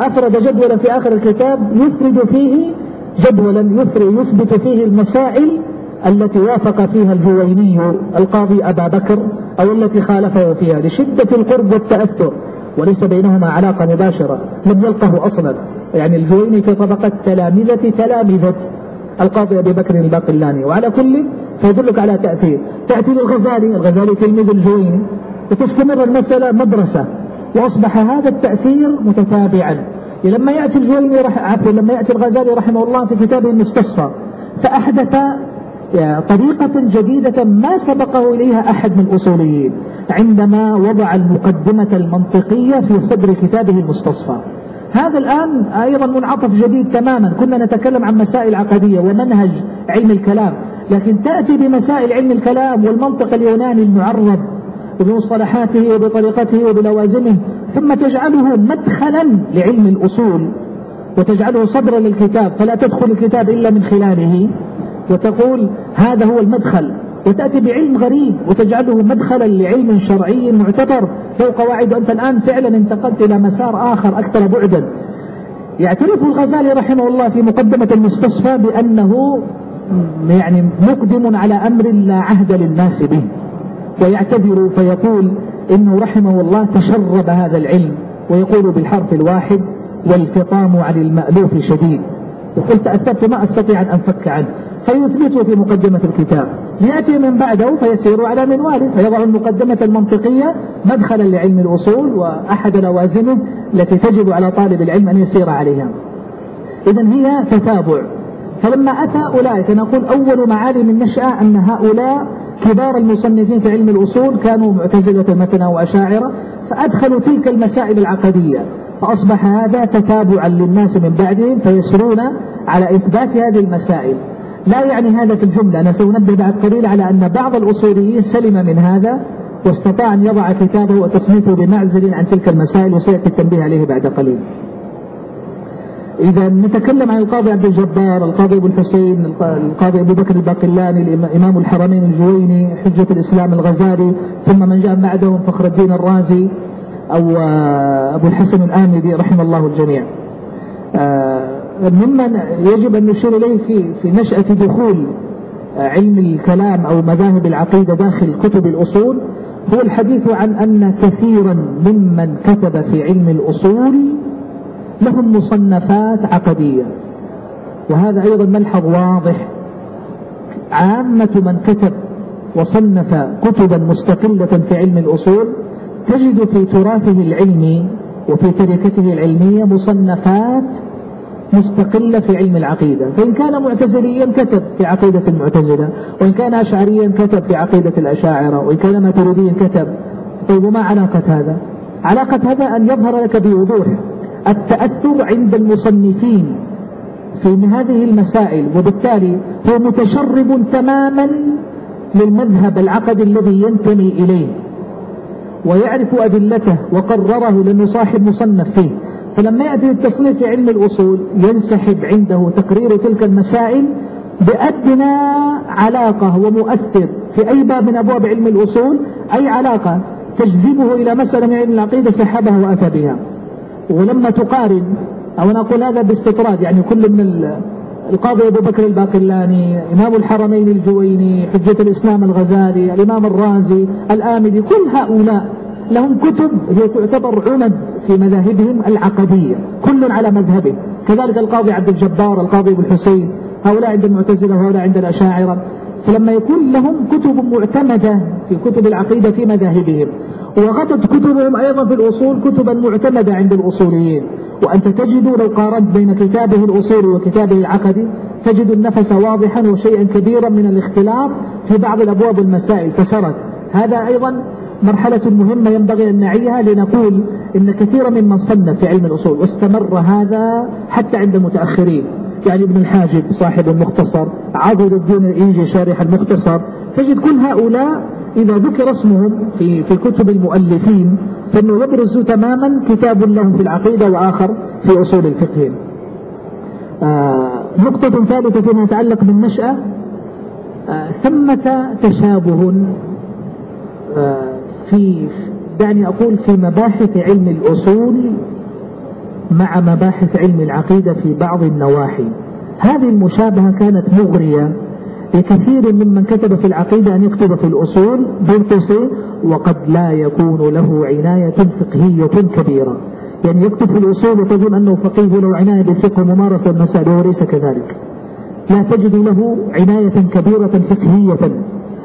أفرد جدولا في آخر الكتاب يفرد فيه جدولا يثبت فيه المسائل التي وافق فيها الجويني القاضي أبا بكر أو التي خالفه فيها لشدة القرب والتأثر وليس بينهما علاقة مباشرة لم يلقه أصلا. يعني الجويني في طبقة تلامذة تلامذة القاضي أبي بكر الباقلاني. وعلى كل فيدلك على تأثير. تأتي للغزالي الغزالي تلميذ الجويني. وتستمر المسألة مدرسة. وأصبح هذا التأثير متتابعا. لما يأتي الجويني. عفوا لما يأتي الغزالي رحمه الله في كتابه المستصفى فأحدث طريقة جديدة ما سبقه إليها أحد من الأصوليين عندما وضع المقدمة المنطقية في صدر كتابه المستصفى هذا الآن أيضا منعطف جديد تماما كنا نتكلم عن مسائل عقدية ومنهج علم الكلام لكن تأتي بمسائل علم الكلام والمنطق اليوناني المعرب وبمصطلحاته وبطريقته وبلوازمه ثم تجعله مدخلا لعلم الأصول وتجعله صدرا للكتاب فلا تدخل الكتاب إلا من خلاله. وتقول هذا هو المدخل وتأتي بعلم غريب وتجعله مدخلا لعلم شرعي معتبر له قواعد وأنت الآن فعلا انتقلت إلى مسار آخر أكثر بعدا. يعترف الغزالي رحمه الله في مقدمة المستصفى بأنه يعني مقدم على أمر لا عهد للناس به. ويعتذر فيقول إنه رحمه الله تشرب هذا العلم ويقول بالحرف الواحد والفطام عن المألوف شديد. يقول تأثرت ما أستطيع أن أنفك عنه. فيثبته في مقدمة الكتاب. يأتي من بعده فيسير على منواله فيضع المقدمة المنطقية مدخلا لعلم الأصول وأحد لوازمه التي تجب على طالب العلم أن يسير عليها. إذا هي تتابع. فلما أتى أولئك نقول أول معالم النشأة أن هؤلاء كبار المصنفين في علم الأصول كانوا معتزلة مثلا وأشاعرة فأدخلوا تلك المسائل العقدية فأصبح هذا تتابعا للناس من بعدهم فيسرون على إثبات هذه المسائل. لا يعني هذا في الجملة أنا سأنبه بعد قليل على أن بعض الأصوليين سلم من هذا واستطاع أن يضع كتابه وتصنيفه بمعزل عن تلك المسائل وسيأتي التنبيه عليه بعد قليل. إذا نتكلم عن القاضي عبد الجبار القاضي أبو الحسين القاضي أبو بكر الباقلاني إمام الحرمين الجويني حجة الإسلام الغزالي ثم من جاء بعدهم فخر الدين الرازي أو أبو الحسن الآمدي رحم الله الجميع. آه، ممن يجب أن نشير إليه في, في نشأة دخول علم الكلام أو مذاهب العقيدة داخل كتب الأصول هو الحديث عن أن كثيرا ممن كتب في علم الأصول لهم مصنفات عقدية. وهذا أيضا ملحظ واضح. عامة من كتب وصنف كتبا مستقلة في علم الأصول تجد في تراثه العلمي وفي تركته العلمية مصنفات مستقلة في علم العقيدة. فإن كان معتزليا كتب في عقيدة المعتزلة وإن كان أشعريا كتب في عقيدة الأشاعرة وإن كان ماتريديا كتب. طيب وما علاقة هذا؟ علاقة هذا أن يظهر لك بوضوح. التأثر عند المصنفين في هذه المسائل وبالتالي هو متشرب تماما للمذهب العقدي الذي ينتمي إليه ويعرف أدلته وقرره لأنه صاحب مصنف فيه. فلما يأتي التصنيف في علم الأصول ينسحب عنده تقرير تلك المسائل بأدنى علاقة ومؤثر في أي باب من أبواب علم الأصول أي علاقة تجذبه إلى مسألة من علم العقيدة سحبها وأتى بها. ولما تقارن أو نقول هذا باستطراد يعني كل من القاضي أبو بكر الباقلاني إمام الحرمين الجويني حجة الإسلام الغزالي الإمام الرازي الآمدي كل هؤلاء لهم كتب هي تعتبر عمد في مذاهبهم العقدية كل على مذهبه. كذلك القاضي عبد الجبار القاضي أبو الحسين هؤلاء عند المعتزلة وهؤلاء عند الأشاعرة. فلما يكون لهم كتب معتمدة في كتب العقيدة في مذاهبهم وغطت كتبهم أيضا في الأصول كتبا معتمدة عند الأصوليين. وأنت تجد لو قارنت بين كتابه الأصول وكتابه العقدي تجد النفس واضحا وشيئا كبيرا من الاختلاف في بعض الأبواب والمسائل. فسرت هذا أيضا مرحلة مهمة ينبغي أن نعيها لنقول إن كثيرا ممن صنف في علم الأصول واستمر هذا حتى عند المتأخرين. يعني ابن الحاجب صاحب المختصر عضد الدين الإيجي شارح المختصر. تجد كل هؤلاء إذا ذكر اسمهم في في كتب المؤلفين فإنه يبرز تماما كتاب لهم في العقيدة وآخر في أصول الفقه. آه نقطة ثالثة فيما يتعلق بالنشأة. آه ثمة تشابه آه في دعني أقول في مباحث علم الأصول مع مباحث علم العقيدة في بعض النواحي. هذه المشابهة كانت مغرية. لكثير ممن كتب في العقيدة أن يكتب في الأصول بين قوسين وقد لا يكون له عناية فقهية كبيرة. يعني يكتب في الأصول وتظن أنه فقيه له عناية بالفقه وممارسة المسائل وهو ليس كذلك. لا تجد له عناية كبيرة فقهية.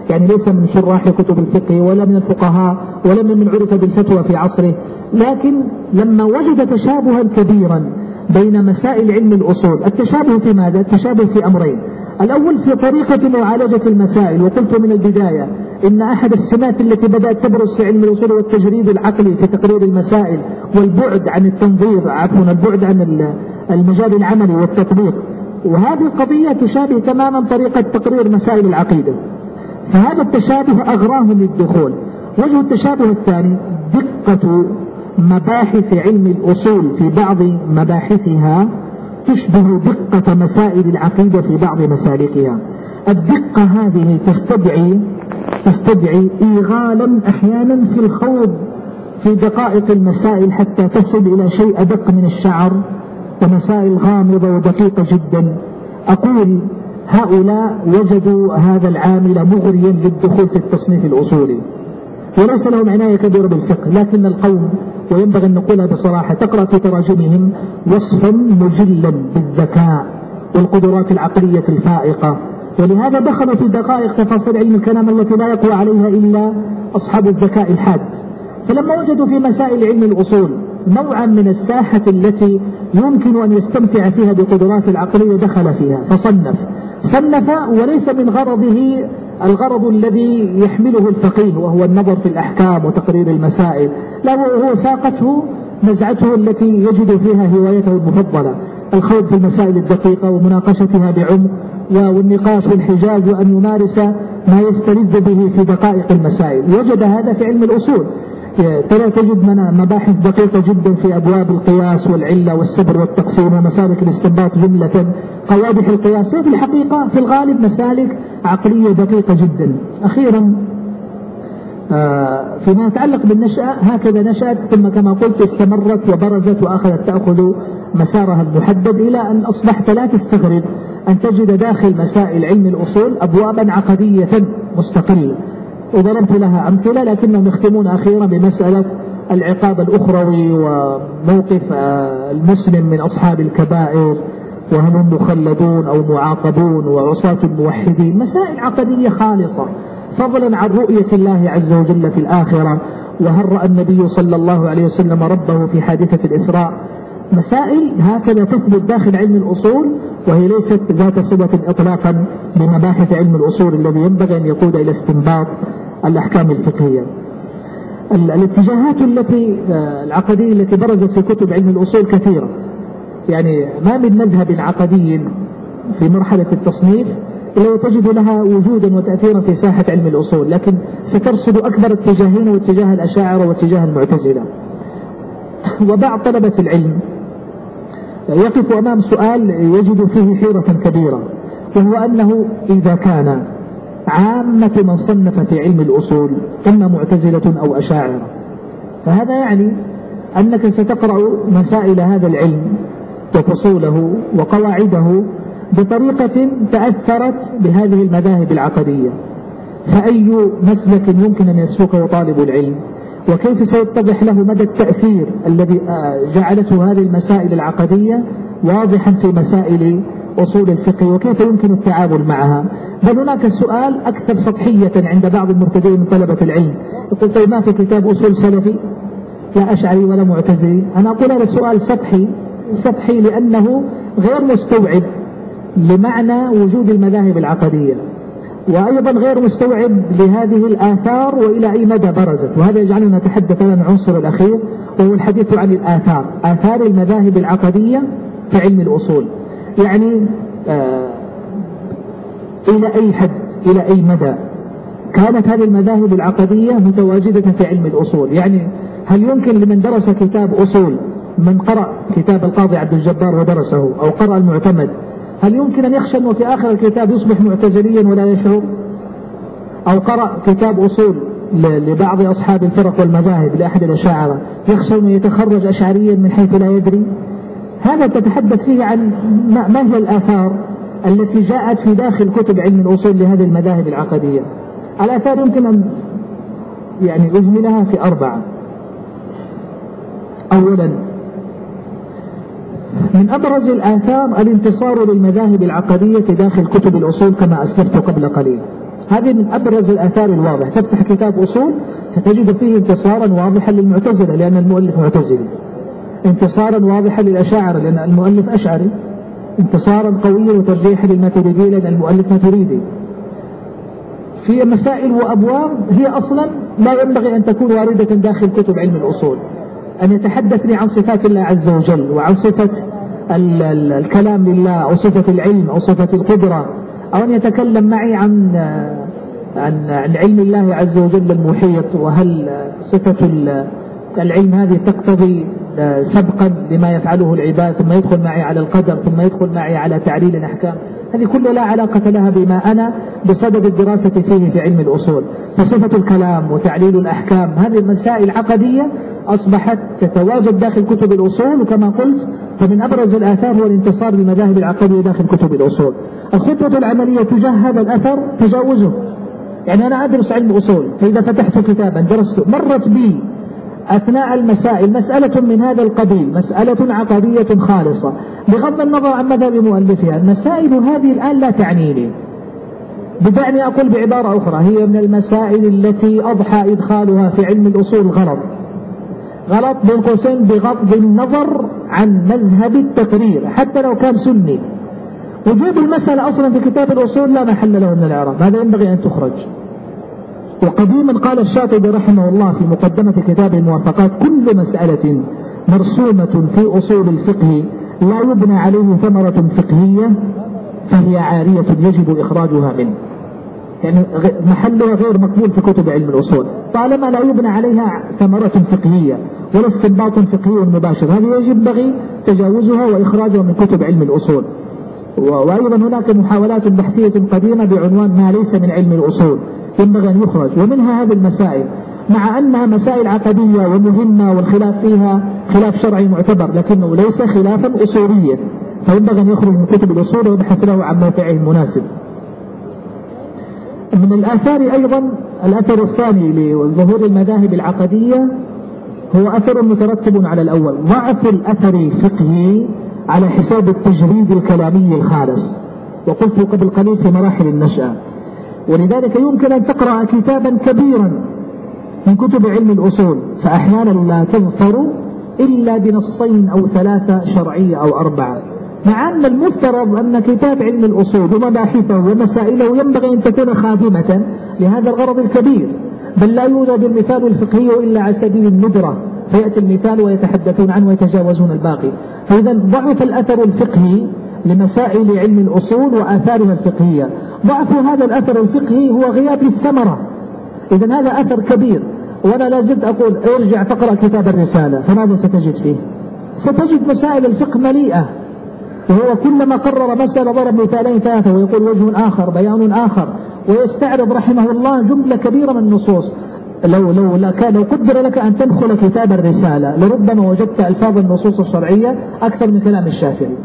يعني ليس من شراح كتب الفقه ولا من الفقهاء ولا من عرف بالفتوى في عصره. لكن لما وجد تشابها كبيرا بين مسائل علم الأصول التشابه في ماذا؟ التشابه في أمرين. الأول في طريقة معالجة المسائل وقلت من البداية إن أحد السمات التي بدأت تبرز في علم الأصول والتجريد العقلي في تقرير المسائل والبعد عن التنظير عفوا البعد عن المجال العملي والتطبيق. وهذه القضية تشابه تماما طريقة تقرير مسائل العقيدة. فهذا التشابه أغراهم للدخول. وجه التشابه الثاني دقة مباحث علم الأصول في بعض مباحثها تشبه دقة مسائل العقيدة في بعض مسالكها. الدقة هذه تستدعي تستدعي إيغالا أحيانا في الخوض في دقائق المسائل حتى تصل إلى شيء أدق من الشعر ومسائل غامضة ودقيقة جدا. أقول هؤلاء وجدوا هذا العامل مغريا للدخول في التصنيف الأصولي. وليس لهم عناية كبيرة بالفقه لكن القوم وينبغي أن نقولها بصراحة تقرأ في تراجمهم وصفا مجلا بالذكاء والقدرات العقلية الفائقة. ولهذا دخلوا في دقائق تفاصيل علم الكلام التي لا يقوى عليها إلا أصحاب الذكاء الحاد. فلما وجدوا في مسائل علم الأصول نوعا من الساحة التي يمكن أن يستمتع فيها بقدرات العقلية دخل فيها فصنف. صنف وليس من غرضه الغرض الذي يحمله الفقيه وهو النظر في الأحكام وتقرير المسائل لا هو ساقته نزعته التي يجد فيها هوايته المفضلة الخوض في المسائل الدقيقة ومناقشتها بعمق والنقاش والحجاج وأن يمارس ما يستلذ به في دقائق المسائل. وجد هذا في علم الأصول. فلا تجد مباحث دقيقة جدا في أبواب القياس والعلة والسبر والتقسيم ومسالك الاستنباط جملة قوادح القياس؟ في الحقيقة في الغالب مسالك عقلية دقيقة جدا. أخيرا آه، فيما يتعلق بالنشأة هكذا نشأت ثم كما قلت استمرت وبرزت وأخذت تأخذ مسارها المحدد إلى أن أصبحت لا تستغرب أن تجد داخل مسائل علم الأصول أبوابا عقدية مستقلة. وضربت لها أمثلة لكنهم يختمون أخيرا بمسألة العقاب الأخروي وموقف آه، المسلم من أصحاب الكبائر. وهل هم مخلدون أو معاقبون وعصاة الموحدين مسائل عقدية خالصة. فضلا عن رؤية الله عز وجل في الآخرة وهل رأى النبي صلى الله عليه وسلم ربه في حادثة الإسراء؟ مسائل هكذا تثبت داخل علم الأصول وهي ليست ذات صلة إطلاقا بمباحث علم الأصول الذي ينبغي أن يقود إلى استنباط الأحكام الفقهية. الاتجاهات التي العقدية التي برزت في كتب علم الأصول كثيرة. يعني ما من مذهب عقدي في مرحلة التصنيف إلا وتجد لها وجودا وتأثيرا في ساحة علم الأصول لكن سترصد أكبر اتجاهين واتجاه الأشاعرة واتجاه المعتزلة. وبعض طلبة العلم يقف أمام سؤال يجد فيه حيرة كبيرة وهو أنه إذا كان عامة من صنف في علم الأصول إما معتزلة أو أشاعرة فهذا يعني أنك ستقرأ مسائل هذا العلم وفصوله وقواعده بطريقة تأثرت بهذه المذاهب العقدية. فأي مسلك يمكن أن يسلكه طالب العلم؟ وكيف سيتضح له مدى التأثير الذي آه، جعلته هذه المسائل العقدية واضحا في مسائل أصول الفقه؟ وكيف يمكن التعامل معها؟ بل هناك سؤال أكثر سطحية عند بعض المرتدين من طلبة العلم. يقول طيب ما في كتاب أصول سلفي؟ لا أشعري ولا معتزلي. أنا أقول هذا سؤال سطحي سطحي لأنه غير مستوعب لمعنى وجود المذاهب العقدية وأيضا غير مستوعب لهذه الآثار وإلى أي مدى برزت وهذا يجعلنا نتحدث عن العنصر الأخير وهو الحديث عن الآثار آثار المذاهب العقدية في علم الأصول. يعني آه إلى أي حد إلى أي مدى؟ كانت هذه المذاهب العقدية متواجدة في علم الأصول. يعني هل يمكن لمن درس كتاب أصول من قرأ كتاب القاضي عبد الجبار ودرسه أو قرأ المعتمد هل يمكن أن يخشى أنه في آخر الكتاب يصبح معتزليا ولا يشعر؟ أو قرأ كتاب أصول لبعض أصحاب الفرق والمذاهب لأحد الأشاعرة يخشى أنه يتخرج أشعريا من حيث لا يدري؟ هذا تتحدث فيه عن ما هي الآثار التي جاءت في داخل كتب علم الأصول لهذه المذاهب العقدية؟ الآثار يمكن أن يعني أجملها في أربعة. أولا من أبرز الآثار الانتصار للمذاهب العقدية داخل كتب الأصول كما أسلفت قبل قليل. هذه من أبرز الآثار الواضحة. تفتح كتاب أصول فتجد فيه انتصارا واضحا للمعتزلة لأن المؤلف معتزلي انتصارا واضحا للأشاعرة لأن المؤلف أشعري. انتصارا قويا وترجيحا للماتريدي لأن المؤلف ماتريدي. في مسائل وأبواب هي أصلا لا ينبغي أن تكون واردة داخل كتب علم الأصول. أن يتحدث لي عن صفات الله عز وجل وعن صفة الكلام لله أو صفة العلم أو صفة القدرة أو أن يتكلم معي عن عن عن علم الله عز وجل المحيط وهل صفة العلم هذه تقتضي سبقا لما يفعله العباد ثم يدخل معي على القدر ثم يدخل معي على تعليل الأحكام؟ هذه كلها لا علاقة لها بما أنا بصدد الدراسة فيه في علم الأصول. فصفة الكلام وتعليل الأحكام هذه مسائل عقدية أصبحت تتواجد داخل كتب الأصول وكما قلت فمن أبرز الآثار هو الانتصار للمذاهب العقدية داخل كتب الأصول. الخطوة العملية تجاه هذا الأثر تجاوزه. يعني أنا أدرس علم أصول فإذا فتحت كتابا درسته مرت بي أثناء المسائل مسألة من هذا القبيل مسألة عقدية خالصة. بغض النظر عن مذهب مؤلفها المسائل هذه الآن لا تعنيني بدعني أقول بعبارة أخرى هي من المسائل التي أضحى إدخالها في علم الأصول غلط غلط بين قوسين بغض النظر عن مذهب التقرير حتى لو كان سني. وجود المسألة أصلا في كتاب الأصول لا محل له من الإعراب هذا ينبغي أن تخرج. وقديما قال الشاطبي رحمه الله في مقدمة كتاب الموافقات كل مسألة مرسومة في أصول الفقه لا يبنى عليه ثمرة فقهية فهي عارية يجب إخراجها منه. يعني محلها غير مقبول في كتب علم الأصول. طالما لا يبنى عليها ثمرة فقهية ولا استنباط فقهي مباشر. هذه يجب بغي تجاوزها وإخراجها من كتب علم الأصول. وأيضا هناك محاولات بحثية قديمة بعنوان ما ليس من علم الأصول. ينبغي أن يخرج. ومنها هذه المسائل. مع أنها مسائل عقدية ومهمة والخلاف فيها خلاف شرعي معتبر لكنه ليس خلافا أصوليا. فينبغي أن يخرج من كتب الأصول ويبحث له عن موقعه المناسب. من الآثار أيضا الأثر الثاني لظهور المذاهب العقدية هو أثر مترتب على الأول ضعف الأثر الفقهي على حساب التجريد الكلامي الخالص. وقلت قبل قليل في مراحل النشأة. ولذلك يمكن أن تقرأ كتابا كبيرا من كتب علم الأصول فأحيانا لا تظفر إلا بنصين أو ثلاثة شرعية أو أربعة. مع أن المفترض أن كتاب علم الأصول ومباحثه ومسائله ينبغي أن تكون خادمة لهذا الغرض الكبير. بل لا يوجد المثال الفقهي إلا على سبيل الندرة. فيأتي المثال ويتحدثون عنه ويتجاوزون الباقي. فإذا ضعف الأثر الفقهي لمسائل علم الأصول وآثارها الفقهية. ضعف هذا الأثر الفقهي هو غياب الثمرة. إذا هذا أثر كبير. وأنا لا زلت أقول ارجع تقرأ كتاب الرسالة. فماذا ستجد فيه؟ ستجد مسائل الفقه مليئة. وهو كلما قرر مسألة ضرب مثالين ثلاثة ويقول وجه آخر بيان آخر ويستعرض رحمه الله جملة كبيرة من النصوص. لو لو لو قدر لك أن تدخل كتاب الرسالة لربما وجدت ألفاظ النصوص الشرعية أكثر من كلام الشافعي.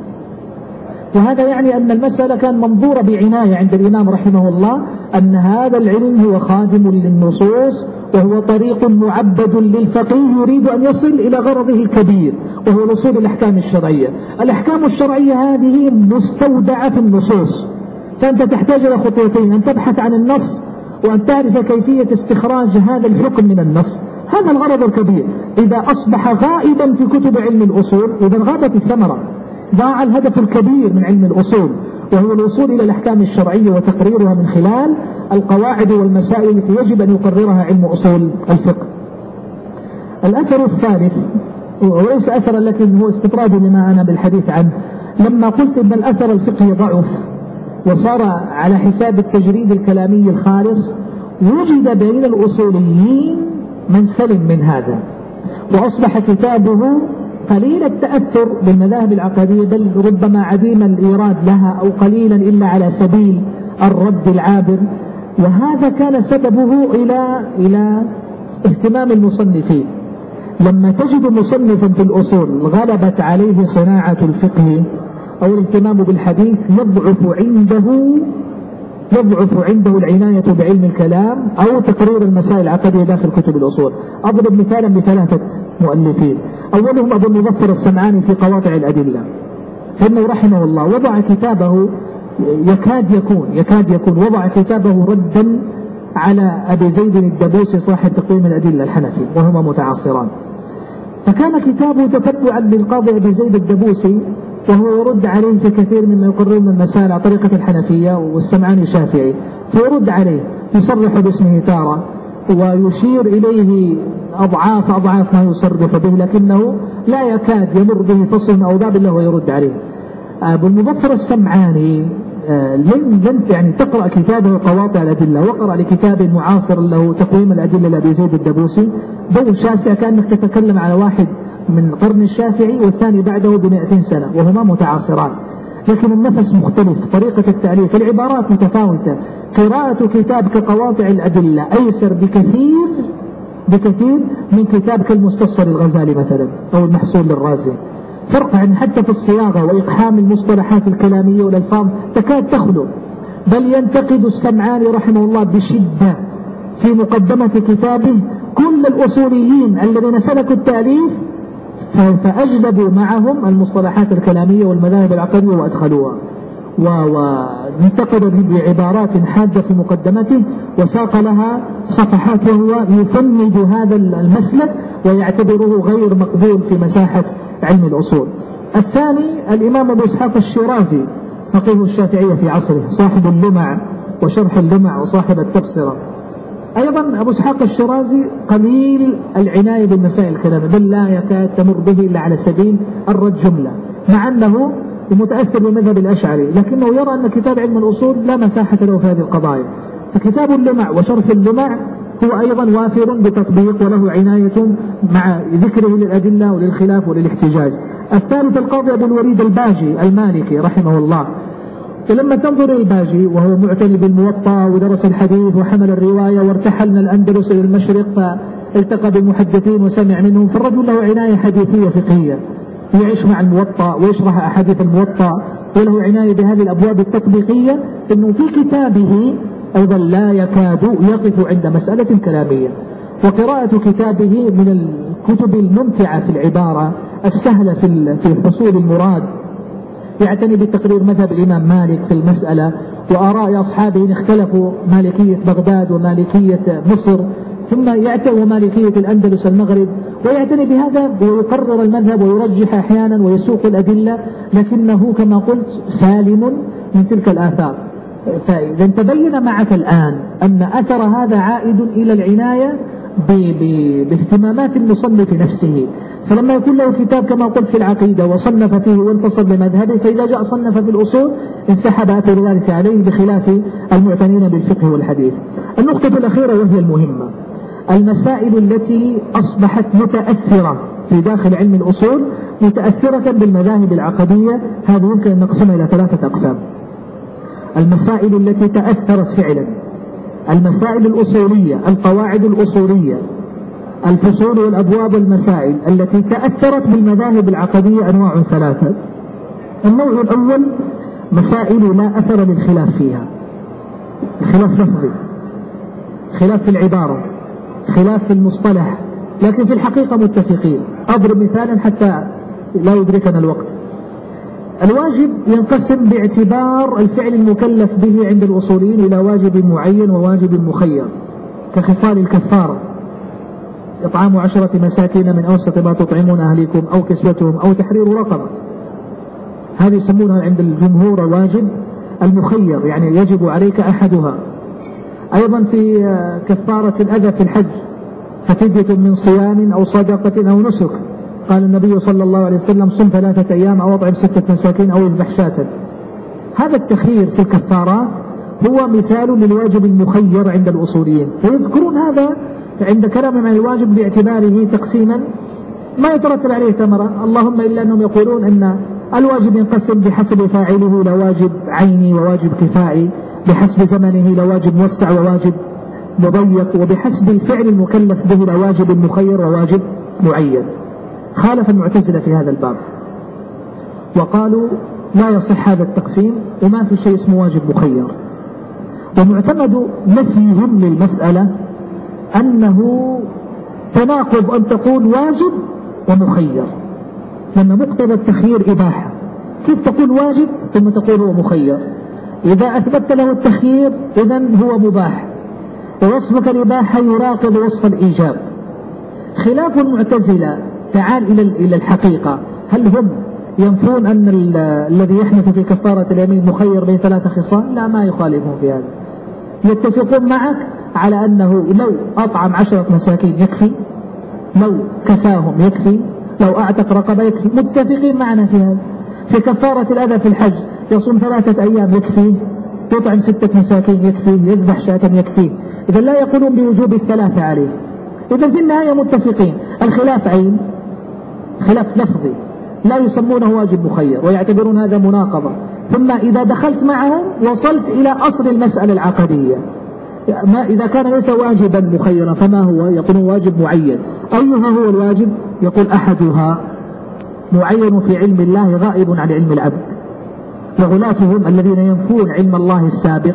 وهذا يعني أن المسألة كان منظورة بعناية عند الإمام رحمه الله أن هذا العلم هو خادم للنصوص وهو طريق معبد للفقيه يريد أن يصل إلى غرضه الكبير وهو الوصول الأحكام الشرعية. الأحكام الشرعية هذه مستودعة في النصوص. فأنت تحتاج إلى خطوتين أن تبحث عن النص وأن تعرف كيفية استخراج هذا الحكم من النص. هذا الغرض الكبير. إذا أصبح غائبا في كتب علم الأصول إذا غابت الثمرة. ضاع الهدف الكبير من علم الأصول وهو الوصول إلى الأحكام الشرعية وتقريرها من خلال القواعد والمسائل التي يجب أن يقررها علم أصول الفقه. الأثر الثالث وليس أثرا لكن هو استطراد لما أنا بالحديث عنه لما قلت أن الأثر الفقهي ضعف وصار على حساب التجريد الكلامي الخالص وجد بين الأصوليين من سلم من هذا وأصبح كتابه قليل التأثر بالمذاهب العقدية بل ربما عديم الإيراد لها أو قليلا إلا على سبيل الرد العابر. وهذا كان سببه إلى إلى اهتمام المصنفين. لما تجد مصنفا في الأصول غلبت عليه صناعة الفقه أو الاهتمام بالحديث يضعف عنده يضعف عنده العناية بعلم الكلام أو تقرير المسائل العقدية داخل كتب الأصول. أضرب مثالا بثلاثة مؤلفين. أولهم أبو المظفر السمعاني في قواطع الأدلة. فإنه رحمه الله وضع كتابه يكاد يكون يكاد يكون وضع كتابه ردا على أبي زيد الدبوسي صاحب تقويم الأدلة الحنفي وهما متعاصران. فكان كتابه تتبعا للقاضي أبي زيد الدبوسي وهو يرد عليه في كثير مما يقررون المسائل على طريقة الحنفية والسمعاني الشافعي. فيرد عليه يصرح باسمه تارة ويشير إليه أضعاف أضعاف ما يصرح به لكنه لا يكاد يمر به فصل أو باب إلا ويرد عليه. أبو المظفر السمعاني آه، لن لن يعني تقرأ كتابه قواطع الأدلة وقرأ لكتاب معاصر له تقويم الأدلة لأبي زيد الدبوسي ضوء شاسع كأنك تتكلم على واحد من قرن الشافعي والثاني بعده بمئتين سنة وهما متعاصران. لكن النفس مختلف طريقة التأليف العبارات متفاوتة. قراءة كتاب كقواطع الأدلة أيسر بكثير بكثير من كتاب كالمستصفر الغزالي مثلا أو المحصول للرازي. فرق يعني حتى في الصياغة وإقحام المصطلحات الكلامية والألفاظ تكاد تخلو. بل ينتقد السمعاني رحمه الله بشدة في مقدمة كتابه كل الأصوليين الذين سلكوا التأليف فأجلبوا معهم المصطلحات الكلامية والمذاهب العقدية وأدخلوها. وانتقد بعبارات حادة في مقدمته وساق لها صفحات وهو يفند هذا المسلك ويعتبره غير مقبول في مساحة علم الأصول. الثاني الإمام أبو إسحاق الشيرازي فقيه الشافعية في عصره صاحب اللمع وشرح اللمع وصاحب التبصرة أيضا أبو إسحاق الشيرازي قليل العناية بالمسائل الكلام بل لا يكاد تمر به إلا على سبيل الرد جملة مع أنه متأثر بمذهب الأشعري لكنه يرى أن كتاب علم الأصول لا مساحة له في هذه القضايا. فكتاب اللمع وشرح اللمع هو أيضا وافر بتطبيق وله عناية مع ذكره للأدلة وللخلاف وللاحتجاج. الثالث القاضي أبو الوليد الباجي المالكي رحمه الله. فلما تنظر الباجي وهو معتني بالموطأ ودرس الحديث وحمل الرواية وارتحل من الأندلس إلى المشرق فالتقى بالمحدثين وسمع منهم فالرجل له عناية حديثية فقهية. يعيش مع الموطأ ويشرح أحاديث الموطأ وله عناية بهذه الأبواب التطبيقية أنه في كتابه أيضا لا يكاد يقف عند مسألة كلامية. وقراءة كتابه من الكتب الممتعة في العبارة السهلة في حصول المراد يعتني بتقرير مذهب الإمام مالك في المسألة وآراء أصحابه اختلفوا مالكية بغداد ومالكية مصر ثم يعتني مالكية الأندلس المغرب ويعتني بهذا ويقرر المذهب ويرجح أحيانا ويسوق الأدلة لكنه كما قلت سالم من تلك الآثار. فإذا تبين معك الآن أن أثر هذا عائد إلى العناية باهتمامات المصنف نفسه. فلما يكون له كتاب كما قلت في العقيدة وصنف فيه وانتصر بمذهبه فإذا جاء صنف في الأصول انسحب أثر ذلك عليه بخلاف المعتنين بالفقه والحديث. النقطة الأخيرة وهي المهمة. المسائل التي أصبحت متأثرة في داخل علم الأصول متأثرة بالمذاهب العقدية هذه يمكن أن نقسمها إلى ثلاثة أقسام. المسائل التي تأثرت فعلا. المسائل الأصولية القواعد الأصولية الفصول والأبواب والمسائل التي تأثرت بالمذاهب العقدية أنواع ثلاثة. النوع الأول مسائل لا أثر للخلاف فيها. خلاف لفظي. خلاف في العبارة. خلاف في المصطلح. لكن في الحقيقة متفقين. أضرب مثالا حتى لا يدركنا الوقت. الواجب ينقسم باعتبار الفعل المكلف به عند الأصوليين إلى واجب معين وواجب مخير كخصال الكفارة. إطعام عشرة مساكين من أوسط ما تطعمون أهليكم أو كسوتهم أو تحرير رقبة. هذه يسمونها عند الجمهور واجب المخير يعني يجب عليك أحدها. أيضا في كفارة الأذى في الحج ففدية من صيام أو صدقة أو نسك. قال النبي صلى الله عليه وسلم صم ثلاثة أيام أو أطعم ستة مساكين أو اذبح شاة. هذا التخيير في الكفارات هو مثال للواجب المخير عند الأصوليين. فيذكرون هذا عند كلامهم عن الواجب باعتباره تقسيما ما يترتب عليه ثمرة. اللهم إلا أنهم يقولون أن الواجب ينقسم بحسب فاعله إلى واجب عيني وواجب كفائي بحسب زمنه إلى واجب موسع وواجب مضيق وبحسب الفعل المكلف به إلى واجب مخير وواجب معين. خالف المعتزلة في هذا الباب. وقالوا لا يصح هذا التقسيم وما في شيء اسمه واجب مخير. ومعتمد نفيهم للمسألة أنه تناقض أن تقول واجب ومخير. لأن مقتضى التخيير إباحة. كيف تقول واجب ثم تقول هو مخير؟ إذا أثبت له التخيير إذا هو مباح. ووصفك الإباحة يراقب وصف الإيجاب. خلاف المعتزلة تعال إلى إلى الحقيقة. هل هم ينفون أن الذي يحنث في كفارة اليمين مخير بين ثلاثة خصال؟ لا ما يخالفون في هذا. يتفقون معك؟ على أنه لو أطعم عشرة مساكين يكفي لو كساهم يكفي لو أعتق رقبة يكفي. متفقين معنا في هذا. في كفارة الأذى في الحج يصوم ثلاثة أيام يكفي يطعم ستة مساكين يكفي يذبح شاة يكفي. إذا لا يقولون بوجوب الثلاثة عليه. إذا في النهاية متفقين. الخلاف عين خلاف لفظي. لا يسمونه واجب مخير ويعتبرون هذا مناقضة. ثم إذا دخلت معهم وصلت إلى أصل المسألة العقدية. ما إذا كان ليس واجبا مخيرا فما هو؟ يقول واجب معين. أيها هو الواجب؟ يقول أحدها معين في علم الله غائب عن علم العبد. وغلاتهم الذين ينفون علم الله السابق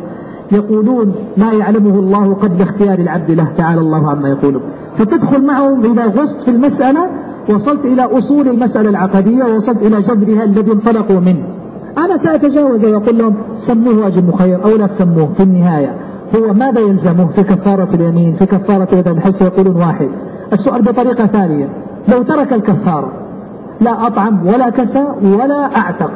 يقولون ما يعلمه الله قبل اختيار العبد له. تعالى الله عما يقولون. فتدخل معهم إذا غصت في المسألة وصلت إلى أصول المسألة العقدية ووصلت إلى جذرها الذي انطلقوا منه. أنا سأتجاوز وأقول لهم سموه واجب مخير أو لا تسموه في النهاية. هو ماذا يلزمه في كفارة اليمين في كفارة اليدين بحيث يقولون واحد؟ السؤال بطريقة ثانية. لو ترك الكفارة لا أطعم ولا كسى ولا أعتق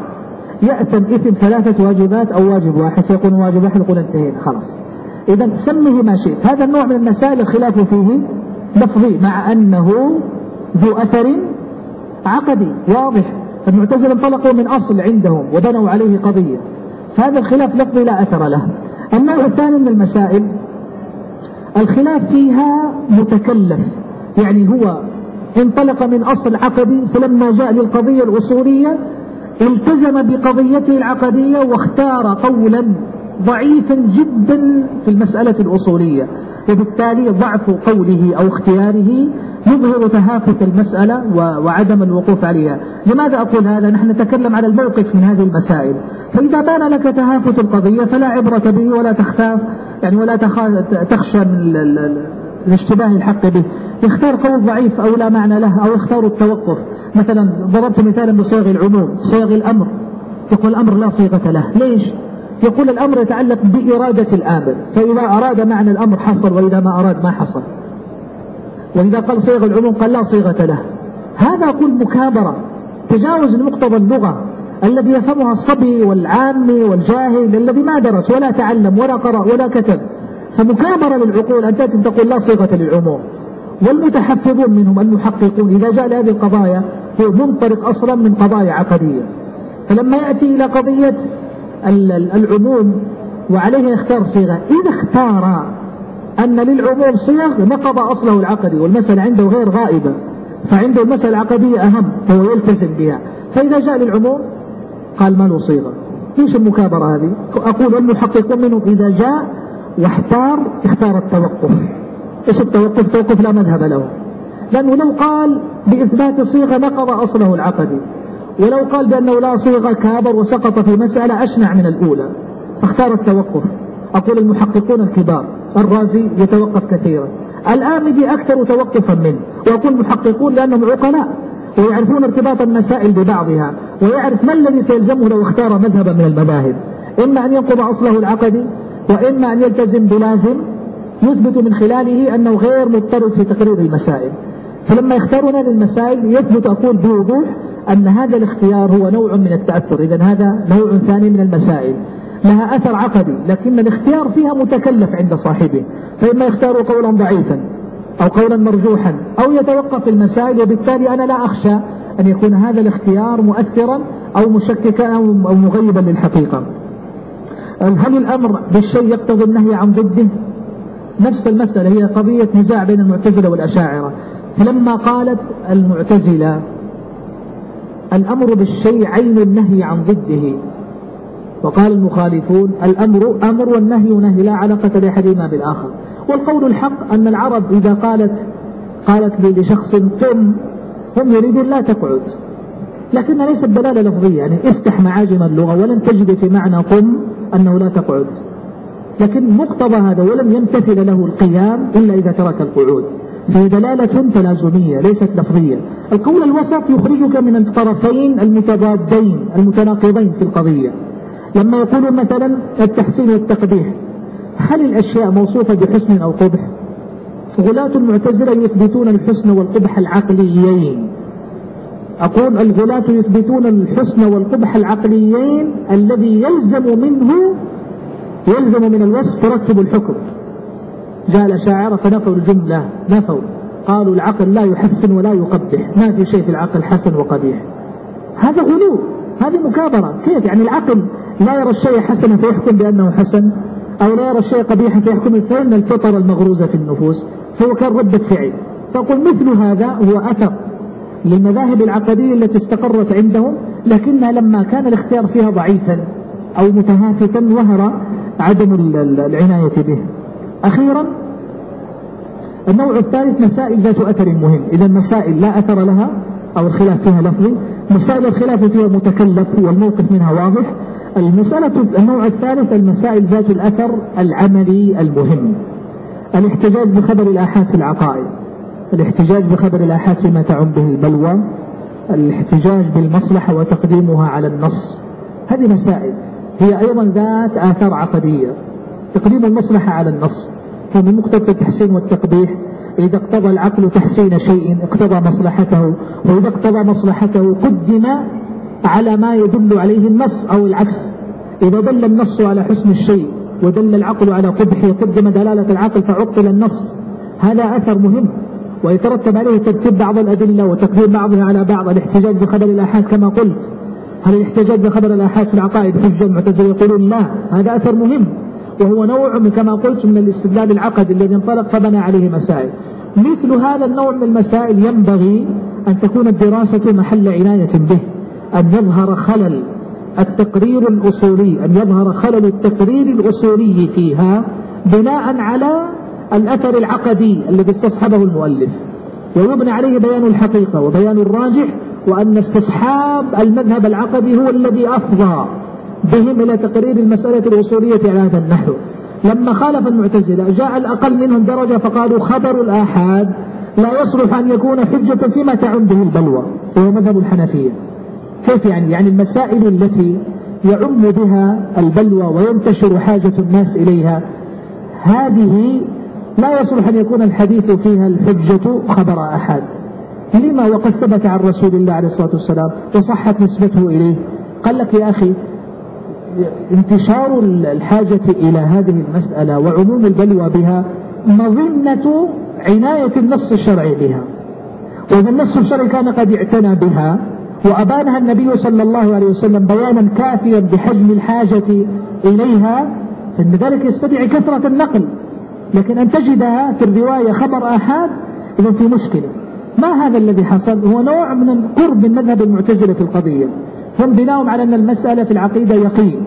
يأثم إثم ثلاثة واجبات أو واجب واحد سيكون واجب واحد يقول انتهينا خلاص. إذا سمه ما شئت. هذا النوع من المسائل الخلاف فيه لفظي مع أنه ذو أثر عقدي واضح. المعتزلة انطلقوا من أصل عندهم وبنوا عليه قضية. فهذا الخلاف لفظي لا أثر له. النوع الثاني من المسائل الخلاف فيها متكلف يعني هو انطلق من أصل عقدي فلما جاء للقضية الأصولية التزم بقضيته العقدية واختار قولا ضعيفا جدا في المسألة الأصولية. وبالتالي ضعف قوله أو اختياره يظهر تهافت المسألة وعدم الوقوف عليها. لماذا أقول هذا؟ نحن نتكلم على الموقف من هذه المسائل. فإذا بان لك تهافت القضية فلا عبرة به ولا تخاف يعني ولا تخشى من الاشتباه الحق به. يختار قول ضعيف أو لا معنى له أو يختار التوقف. مثلا ضربت مثالا بصيغ العموم صيغ الأمر. يقول الأمر لا صيغة له. ليش؟ يقول الأمر يتعلق بإرادة الآمر فإذا أراد معنى الأمر حصل وإذا ما أراد ما حصل. وإذا قال صيغ العموم قال لا صيغة له. هذا أقول مكابرة تجاوز مقتضى اللغة الذي يفهمها الصبي والعامي والجاهل الذي ما درس ولا تعلم ولا قرأ ولا كتب. فمكابرة للعقول أن تأتي تقول لا صيغة للعموم. والمتحفظون منهم المحققون إذا جاء لهذه القضايا هو منطلق أصلا من قضايا عقدية. فلما يأتي إلى قضية العموم. وعليه يختار صيغة. إذا اختار أن للعموم صيغ نقض أصله العقدي والمسألة عنده غير غائبة. فعنده المسألة العقدية أهم فهو يلتزم بها. فإذا جاء للعموم قال ما له صيغة. ليش المكابرة هذه؟ أقول المحققون منهم إذا جاء واحتار اختار التوقف. إيش التوقف؟ توقف لا مذهب له. لأنه لو قال بإثبات صيغة نقض أصله العقدي. ولو قال بأنه لا صيغة كابر وسقط في مسألة أشنع من الأولى. فاختار التوقف. أقول المحققون الكبار الرازي يتوقف كثيرا. الآمدي أكثر توقفا منه. وأقول محققون لأنهم عقلاء ويعرفون ارتباط المسائل ببعضها ويعرف ما الذي سيلزمه لو اختار مذهبا من المذاهب. إما أن ينقض أصله العقدي وإما أن يلتزم بلازم يثبت من خلاله أنه غير مضطرد في تقرير المسائل. فلما يختارون هذه المسائل يثبت أقول بوضوح أن هذا الاختيار هو نوع من التأثر. إذا هذا نوع ثاني من المسائل. لها أثر عقدي لكن الاختيار فيها متكلف عند صاحبه. فإما يختار قولا ضعيفا أو قولا مرجوحا أو يتوقف المسائل وبالتالي أنا لا أخشى أن يكون هذا الاختيار مؤثرا أو مشككا أو مغيبا للحقيقة. هل الأمر بالشيء يقتضي النهي عن ضده؟ نفس المسألة هي قضية نزاع بين المعتزلة والأشاعرة. فلما قالت المعتزلة الأمر بالشيء عين النهي عن ضده. وقال المخالفون الأمر أمر والنهي نهي لا علاقة لأحدهما بالآخر. والقول الحق أن العرب إذا قالت قالت لي لشخص قم هم يريدون لا تقعد. لكنها ليست دلالة لفظية يعني افتح معاجم اللغة ولن تجد في معنى قم أنه لا تقعد. لكن مقتضى هذا ولم يمتثل له القيام إلا إذا ترك القعود. فهي دلالة تلازمية ليست لفظية القول الوسط يخرجك من الطرفين المتضادين المتناقضين في القضية. لما يقول مثلا التحسين والتقبيح هل الأشياء موصوفة بحسن أو قبح؟ غلاة المعتزلة يثبتون الحسن والقبح العقليين. أقول الغلاة يثبتون الحسن والقبح العقليين الذي يلزم منه يلزم من الوصف ترتب الحكم. جاء الأشاعرة فنفوا الجملة نفوا. قالوا العقل لا يحسن ولا يقبح ما في شيء في العقل حسن وقبيح. هذا غلو هذه مكابرة. كيف؟ يعني العقل لا يرى الشيء حسنا فيحكم بأنه حسن أو لا يرى الشيء قبيحا فيحكم فإن الفطر المغروزة في النفوس. فهو كان ردة فعل فقل مثل هذا هو أثر للمذاهب العقدية التي استقرت عندهم لكنها لما كان الاختيار فيها ضعيفا أو متهافتا ظهر عدم العناية به. أخيرا النوع الثالث مسائل ذات أثر مهم. إذا مسائل لا أثر لها أو الخلاف فيها لفظي. مسائل الخلاف فيها متكلف والموقف منها واضح. المسألة النوع الثالث المسائل ذات الأثر العملي المهم. الاحتجاج بخبر الآحاد في العقائد. الاحتجاج بخبر الآحاد فيما تعم به البلوى. الاحتجاج بالمصلحة وتقديمها على النص. هذه مسائل. هي أيضا ذات آثار عقدية. تقديم المصلحة على النص. فمن مقتضى التحسين والتقبيح. إذا اقتضى العقل تحسين شيء اقتضى مصلحته. وإذا اقتضى مصلحته قدم على ما يدل عليه النص أو العكس. إذا دل النص على حسن الشيء ودل العقل على قبحه قدم دلالة العقل فعطل النص هذا أثر مهم. ويترتب عليه ترتيب بعض الأدلة وتقديم بعضها على بعض الاحتجاج بخبر الآحاد كما قلت. هل الاحتجاج بخبر الآحاد في العقائد حجة المعتزلة يقولون لا هذا أثر مهم. وهو نوع من كما قلت من الاستدلال العقدي الذي انطلق فبنى عليه مسائل. مثل هذا النوع من المسائل ينبغي أن تكون الدراسة محل عناية به أن يظهر خلل التقرير الأصولي أن يظهر خلل التقرير الأصولي فيها بناء على الأثر العقدي الذي استصحبه المؤلف. ويبنى عليه بيان الحقيقة وبيان الراجح وأن استصحاب المذهب العقدي هو الذي أفضى بهم إلى تقرير المسألة الأصولية على هذا النحو. لما خالف المعتزلة جاء الأقل منهم درجة فقالوا خبر الآحاد لا يصلح أن يكون حجة فيما تعم به البلوى وهو مذهب الحنفية. كيف يعني؟ يعني المسائل التي يعم بها البلوى وينتشر حاجة الناس إليها هذه لا يصلح أن يكون الحديث فيها الحجة خبر أحد لما وقد ثبت عن رسول الله عليه الصلاة والسلام وصحت نسبته إليه قال لك يا أخي انتشار الحاجة إلى هذه المسألة وعموم البلوى بها مظنة عناية النص الشرعي بها. وإذا النص الشرعي كان قد اعتنى بها وأبانها النبي صلى الله عليه وسلم بيانا كافيا بحجم الحاجة إليها فإن ذلك يستدعي كثرة النقل. لكن أن تجدها في الرواية خبر آحاد إذا في مشكلة. ما هذا الذي حصل؟ هو نوع من القرب من مذهب المعتزلة في القضية. هم بناهم على أن المسألة في العقيدة يقين.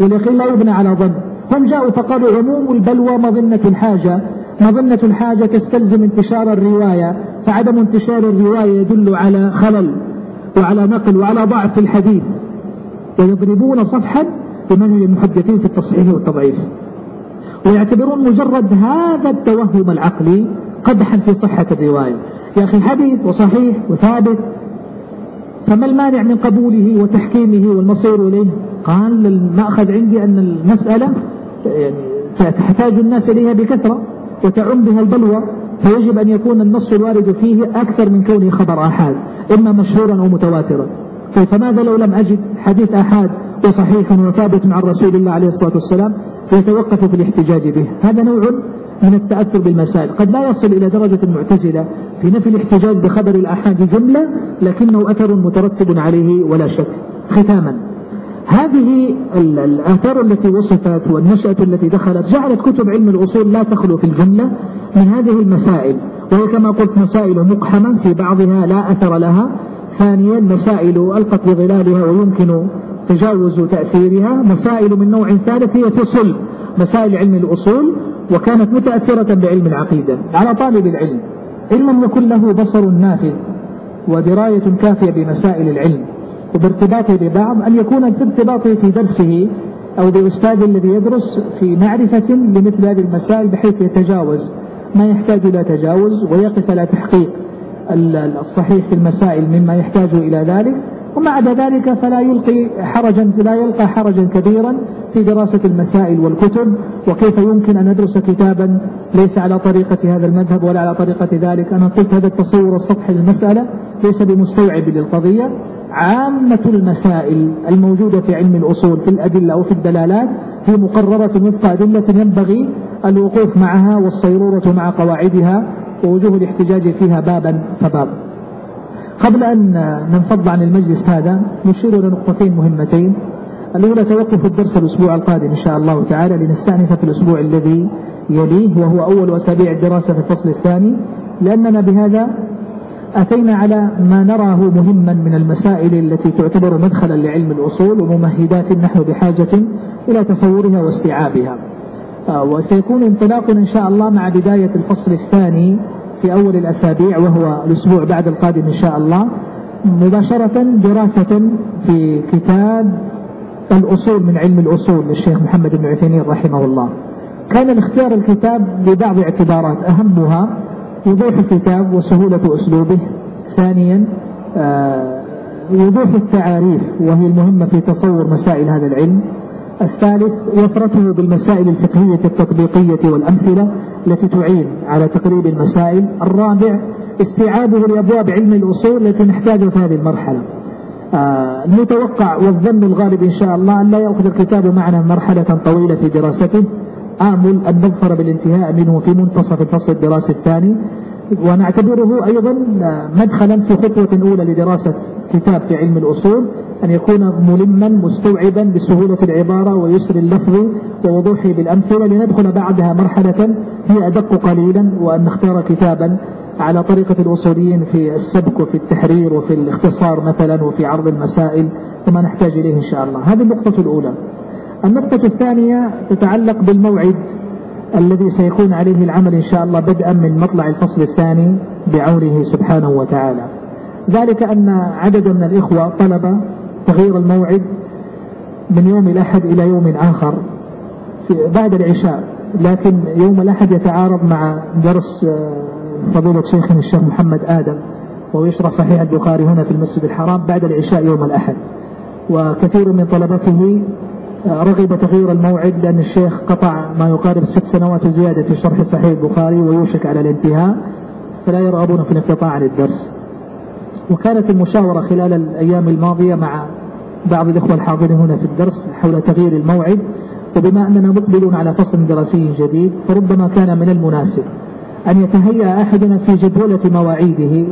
واليقين لا يبنى على ظن. هم جاءوا فقالوا عموم البلوى مظنة الحاجة. مظنة الحاجة تستلزم انتشار الرواية فعدم انتشار الرواية يدل على خلل وعلى نقل وعلى ضعف في الحديث. ويضربون صفحا بمنهج المحدثين في التصحيح والتضعيف. ويعتبرون مجرد هذا التوهم العقلي قدحا في صحة الرواية. يا أخي حديث وصحيح وثابت. فما المانع من قبوله وتحكيمه والمصير إليه؟ قال المأخذ عندي أن المسألة يعني تحتاج الناس إليها بكثرة وتعم بها البلوى فيجب أن يكون النص الوارد فيه أكثر من كونه خبر آحاد إما مشهورا أو متواترا. فماذا لو لم أجد حديث آحاد وصحيح وثابت مع رسول الله عليه الصلاة والسلام يتوقف في الاحتجاج به؟ هذا نوع من التأثر بالمسائل قد لا يصل إلى درجة المعتزلة في نفي الاحتجاج بخبر الآحاد جملة لكنه أثر مترتب عليه ولا شك. ختاما. هذه الآثار التي وصفت والنشأة التي دخلت جعلت كتب علم الأصول لا تخلو في الجملة من هذه المسائل. وهي كما قلت مسائل مقحمة في بعضها لا أثر لها. ثانيا مسائل ألقت بظلالها ويمكن تجاوز تأثيرها. مسائل من نوع ثالث هي تصل مسائل علم الأصول وكانت متأثرة بعلم العقيدة. على طالب العلم إن لم يكن له بصر نافذ ودراية كافية بمسائل العلم وبارتباطه ببعض أن يكون في ارتباطه في درسه أو بأستاذ الذي يدرس في معرفة لمثل هذه المسائل بحيث يتجاوز ما يحتاج إلى تجاوز ويقف على تحقيق الصحيح في المسائل مما يحتاج إلى ذلك. وما عدا ذلك فلا يلقي حرجا لا يلقى حرجا كبيرا في دراسة المسائل والكتب وكيف يمكن أن ندرس كتابا ليس على طريقة هذا المذهب ولا على طريقة ذلك. أنا قلت هذا التصور السطحي للمسألة ليس بمستوعب للقضية. عامة المسائل الموجودة في علم الأصول في الأدلة أو في الدلالات هي مقررة وفق أدلة ينبغي الوقوف معها والصيرورة مع قواعدها ووجوه الاحتجاج فيها بابا فباب قبل أن ننفض عن المجلس هذا نشير إلى نقطتين مهمتين. الأولى توقف الدرس الأسبوع القادم إن شاء الله تعالى لنستأنف في الأسبوع الذي يليه وهو أول أسابيع الدراسة في الفصل الثاني. لأننا بهذا أتينا على ما نراه مهما من المسائل التي تعتبر مدخلا لعلم الأصول وممهدات نحن بحاجة إلى تصورها واستيعابها. آه، وسيكون انطلاقنا إن شاء الله مع بداية الفصل الثاني في أول الأسابيع وهو الأسبوع بعد القادم إن شاء الله مباشرة دراسة في كتاب الأصول من علم الأصول للشيخ محمد بن عثيمين رحمه الله. كان الاختيار الكتاب لبعض اعتبارات أهمها وضوح الكتاب وسهولة أسلوبه. ثانيا آه، وضوح التعاريف وهي المهمة في تصور مسائل هذا العلم. الثالث وفرته بالمسائل الفقهية التطبيقية والأمثلة التي تعين على تقريب المسائل. الرابع استيعابه لأبواب علم الأصول التي نحتاجها في هذه المرحلة. آه، المتوقع والظن الغالب إن شاء الله أن لا يأخذ الكتاب معنا مرحلة طويلة في دراسته. آمل أن نظفر بالانتهاء منه في منتصف الفصل الدراسي الثاني. ونعتبره أيضا مدخلا في خطوة أولى لدراسة كتاب في علم الأصول أن يكون ملما مستوعبا بسهولة العبارة ويسر اللفظ ووضوحه بالأمثلة لندخل بعدها مرحلة هي أدق قليلا وأن نختار كتابا على طريقة الأصوليين في السبك وفي التحرير وفي الاختصار مثلا وفي عرض المسائل وما نحتاج إليه إن شاء الله. هذه النقطة الأولى. النقطة الثانية تتعلق بالموعد. الذي سيكون عليه العمل إن شاء الله بدءا من مطلع الفصل الثاني بعونه سبحانه وتعالى. ذلك أن عدد من الإخوة طلب تغيير الموعد من يوم الأحد إلى يوم آخر بعد العشاء لكن يوم الأحد يتعارض مع درس آه، فضيلة شيخنا الشيخ محمد آدم وهو يشرح صحيح البخاري هنا في المسجد الحرام بعد العشاء يوم الأحد. وكثير من طلبته رغب تغيير الموعد لأن الشيخ قطع ما يقارب ست سنوات زيادة في شرح صحيح البخاري ويوشك على الانتهاء فلا يرغبون في الانقطاع عن الدرس. وكانت المشاورة خلال الأيام الماضية مع بعض الإخوة الحاضرين هنا في الدرس حول تغيير الموعد وبما أننا مقبلون على فصل دراسي جديد فربما كان من المناسب أن يتهيأ أحدنا في جدولة مواعيده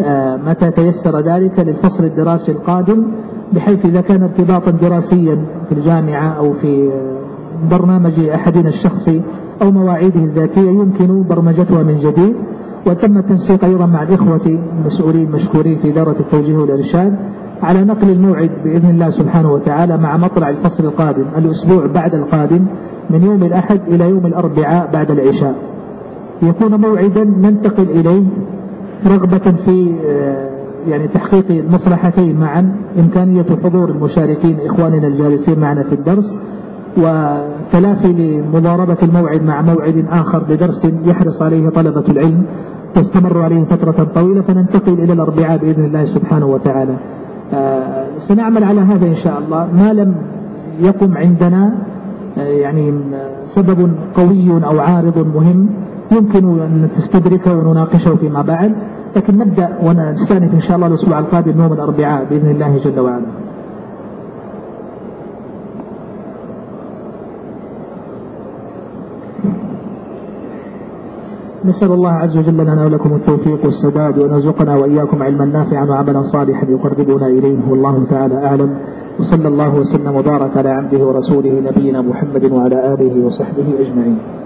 آه، متى تيسر ذلك للفصل الدراسي القادم بحيث إذا كان ارتباطا دراسيا في الجامعة أو في برنامج أحدنا الشخصي أو مواعيده الذاتية يمكن برمجتها من جديد. وتم التنسيق أيضا مع الإخوة المسؤولين مشكورين في إدارة التوجيه والإرشاد على نقل الموعد بإذن الله سبحانه وتعالى مع مطلع الفصل القادم الأسبوع بعد القادم من يوم الأحد إلى يوم الأربعاء بعد العشاء. يكون موعدا ننتقل إليه رغبة في آه، يعني تحقيق المصلحتين معا إمكانية حضور المشاركين إخواننا الجالسين معنا في الدرس وتلافي لمضاربة الموعد مع موعد آخر لدرس يحرص عليه طلبة العلم تستمر عليه فترة طويلة فننتقل إلى الأربعاء بإذن الله سبحانه وتعالى. آه، سنعمل على هذا إن شاء الله. ما لم يقم عندنا آه، يعني سبب قوي أو عارض مهم يمكن أن تستدركه ونناقشه فيما بعد. لكن نبدأ ونستأنف إن شاء الله الأسبوع القادم يوم الأربعاء بإذن الله جل وعلا. نسأل الله عز وجل لنا ولكم التوفيق والسداد وأن يرزقنا وإياكم علما نافعا وعملا صالحا يقربنا إليه. والله تعالى أعلم. وصلى الله وسلم وبارك على عبده ورسوله نبينا محمد وعلى آله وصحبه أجمعين.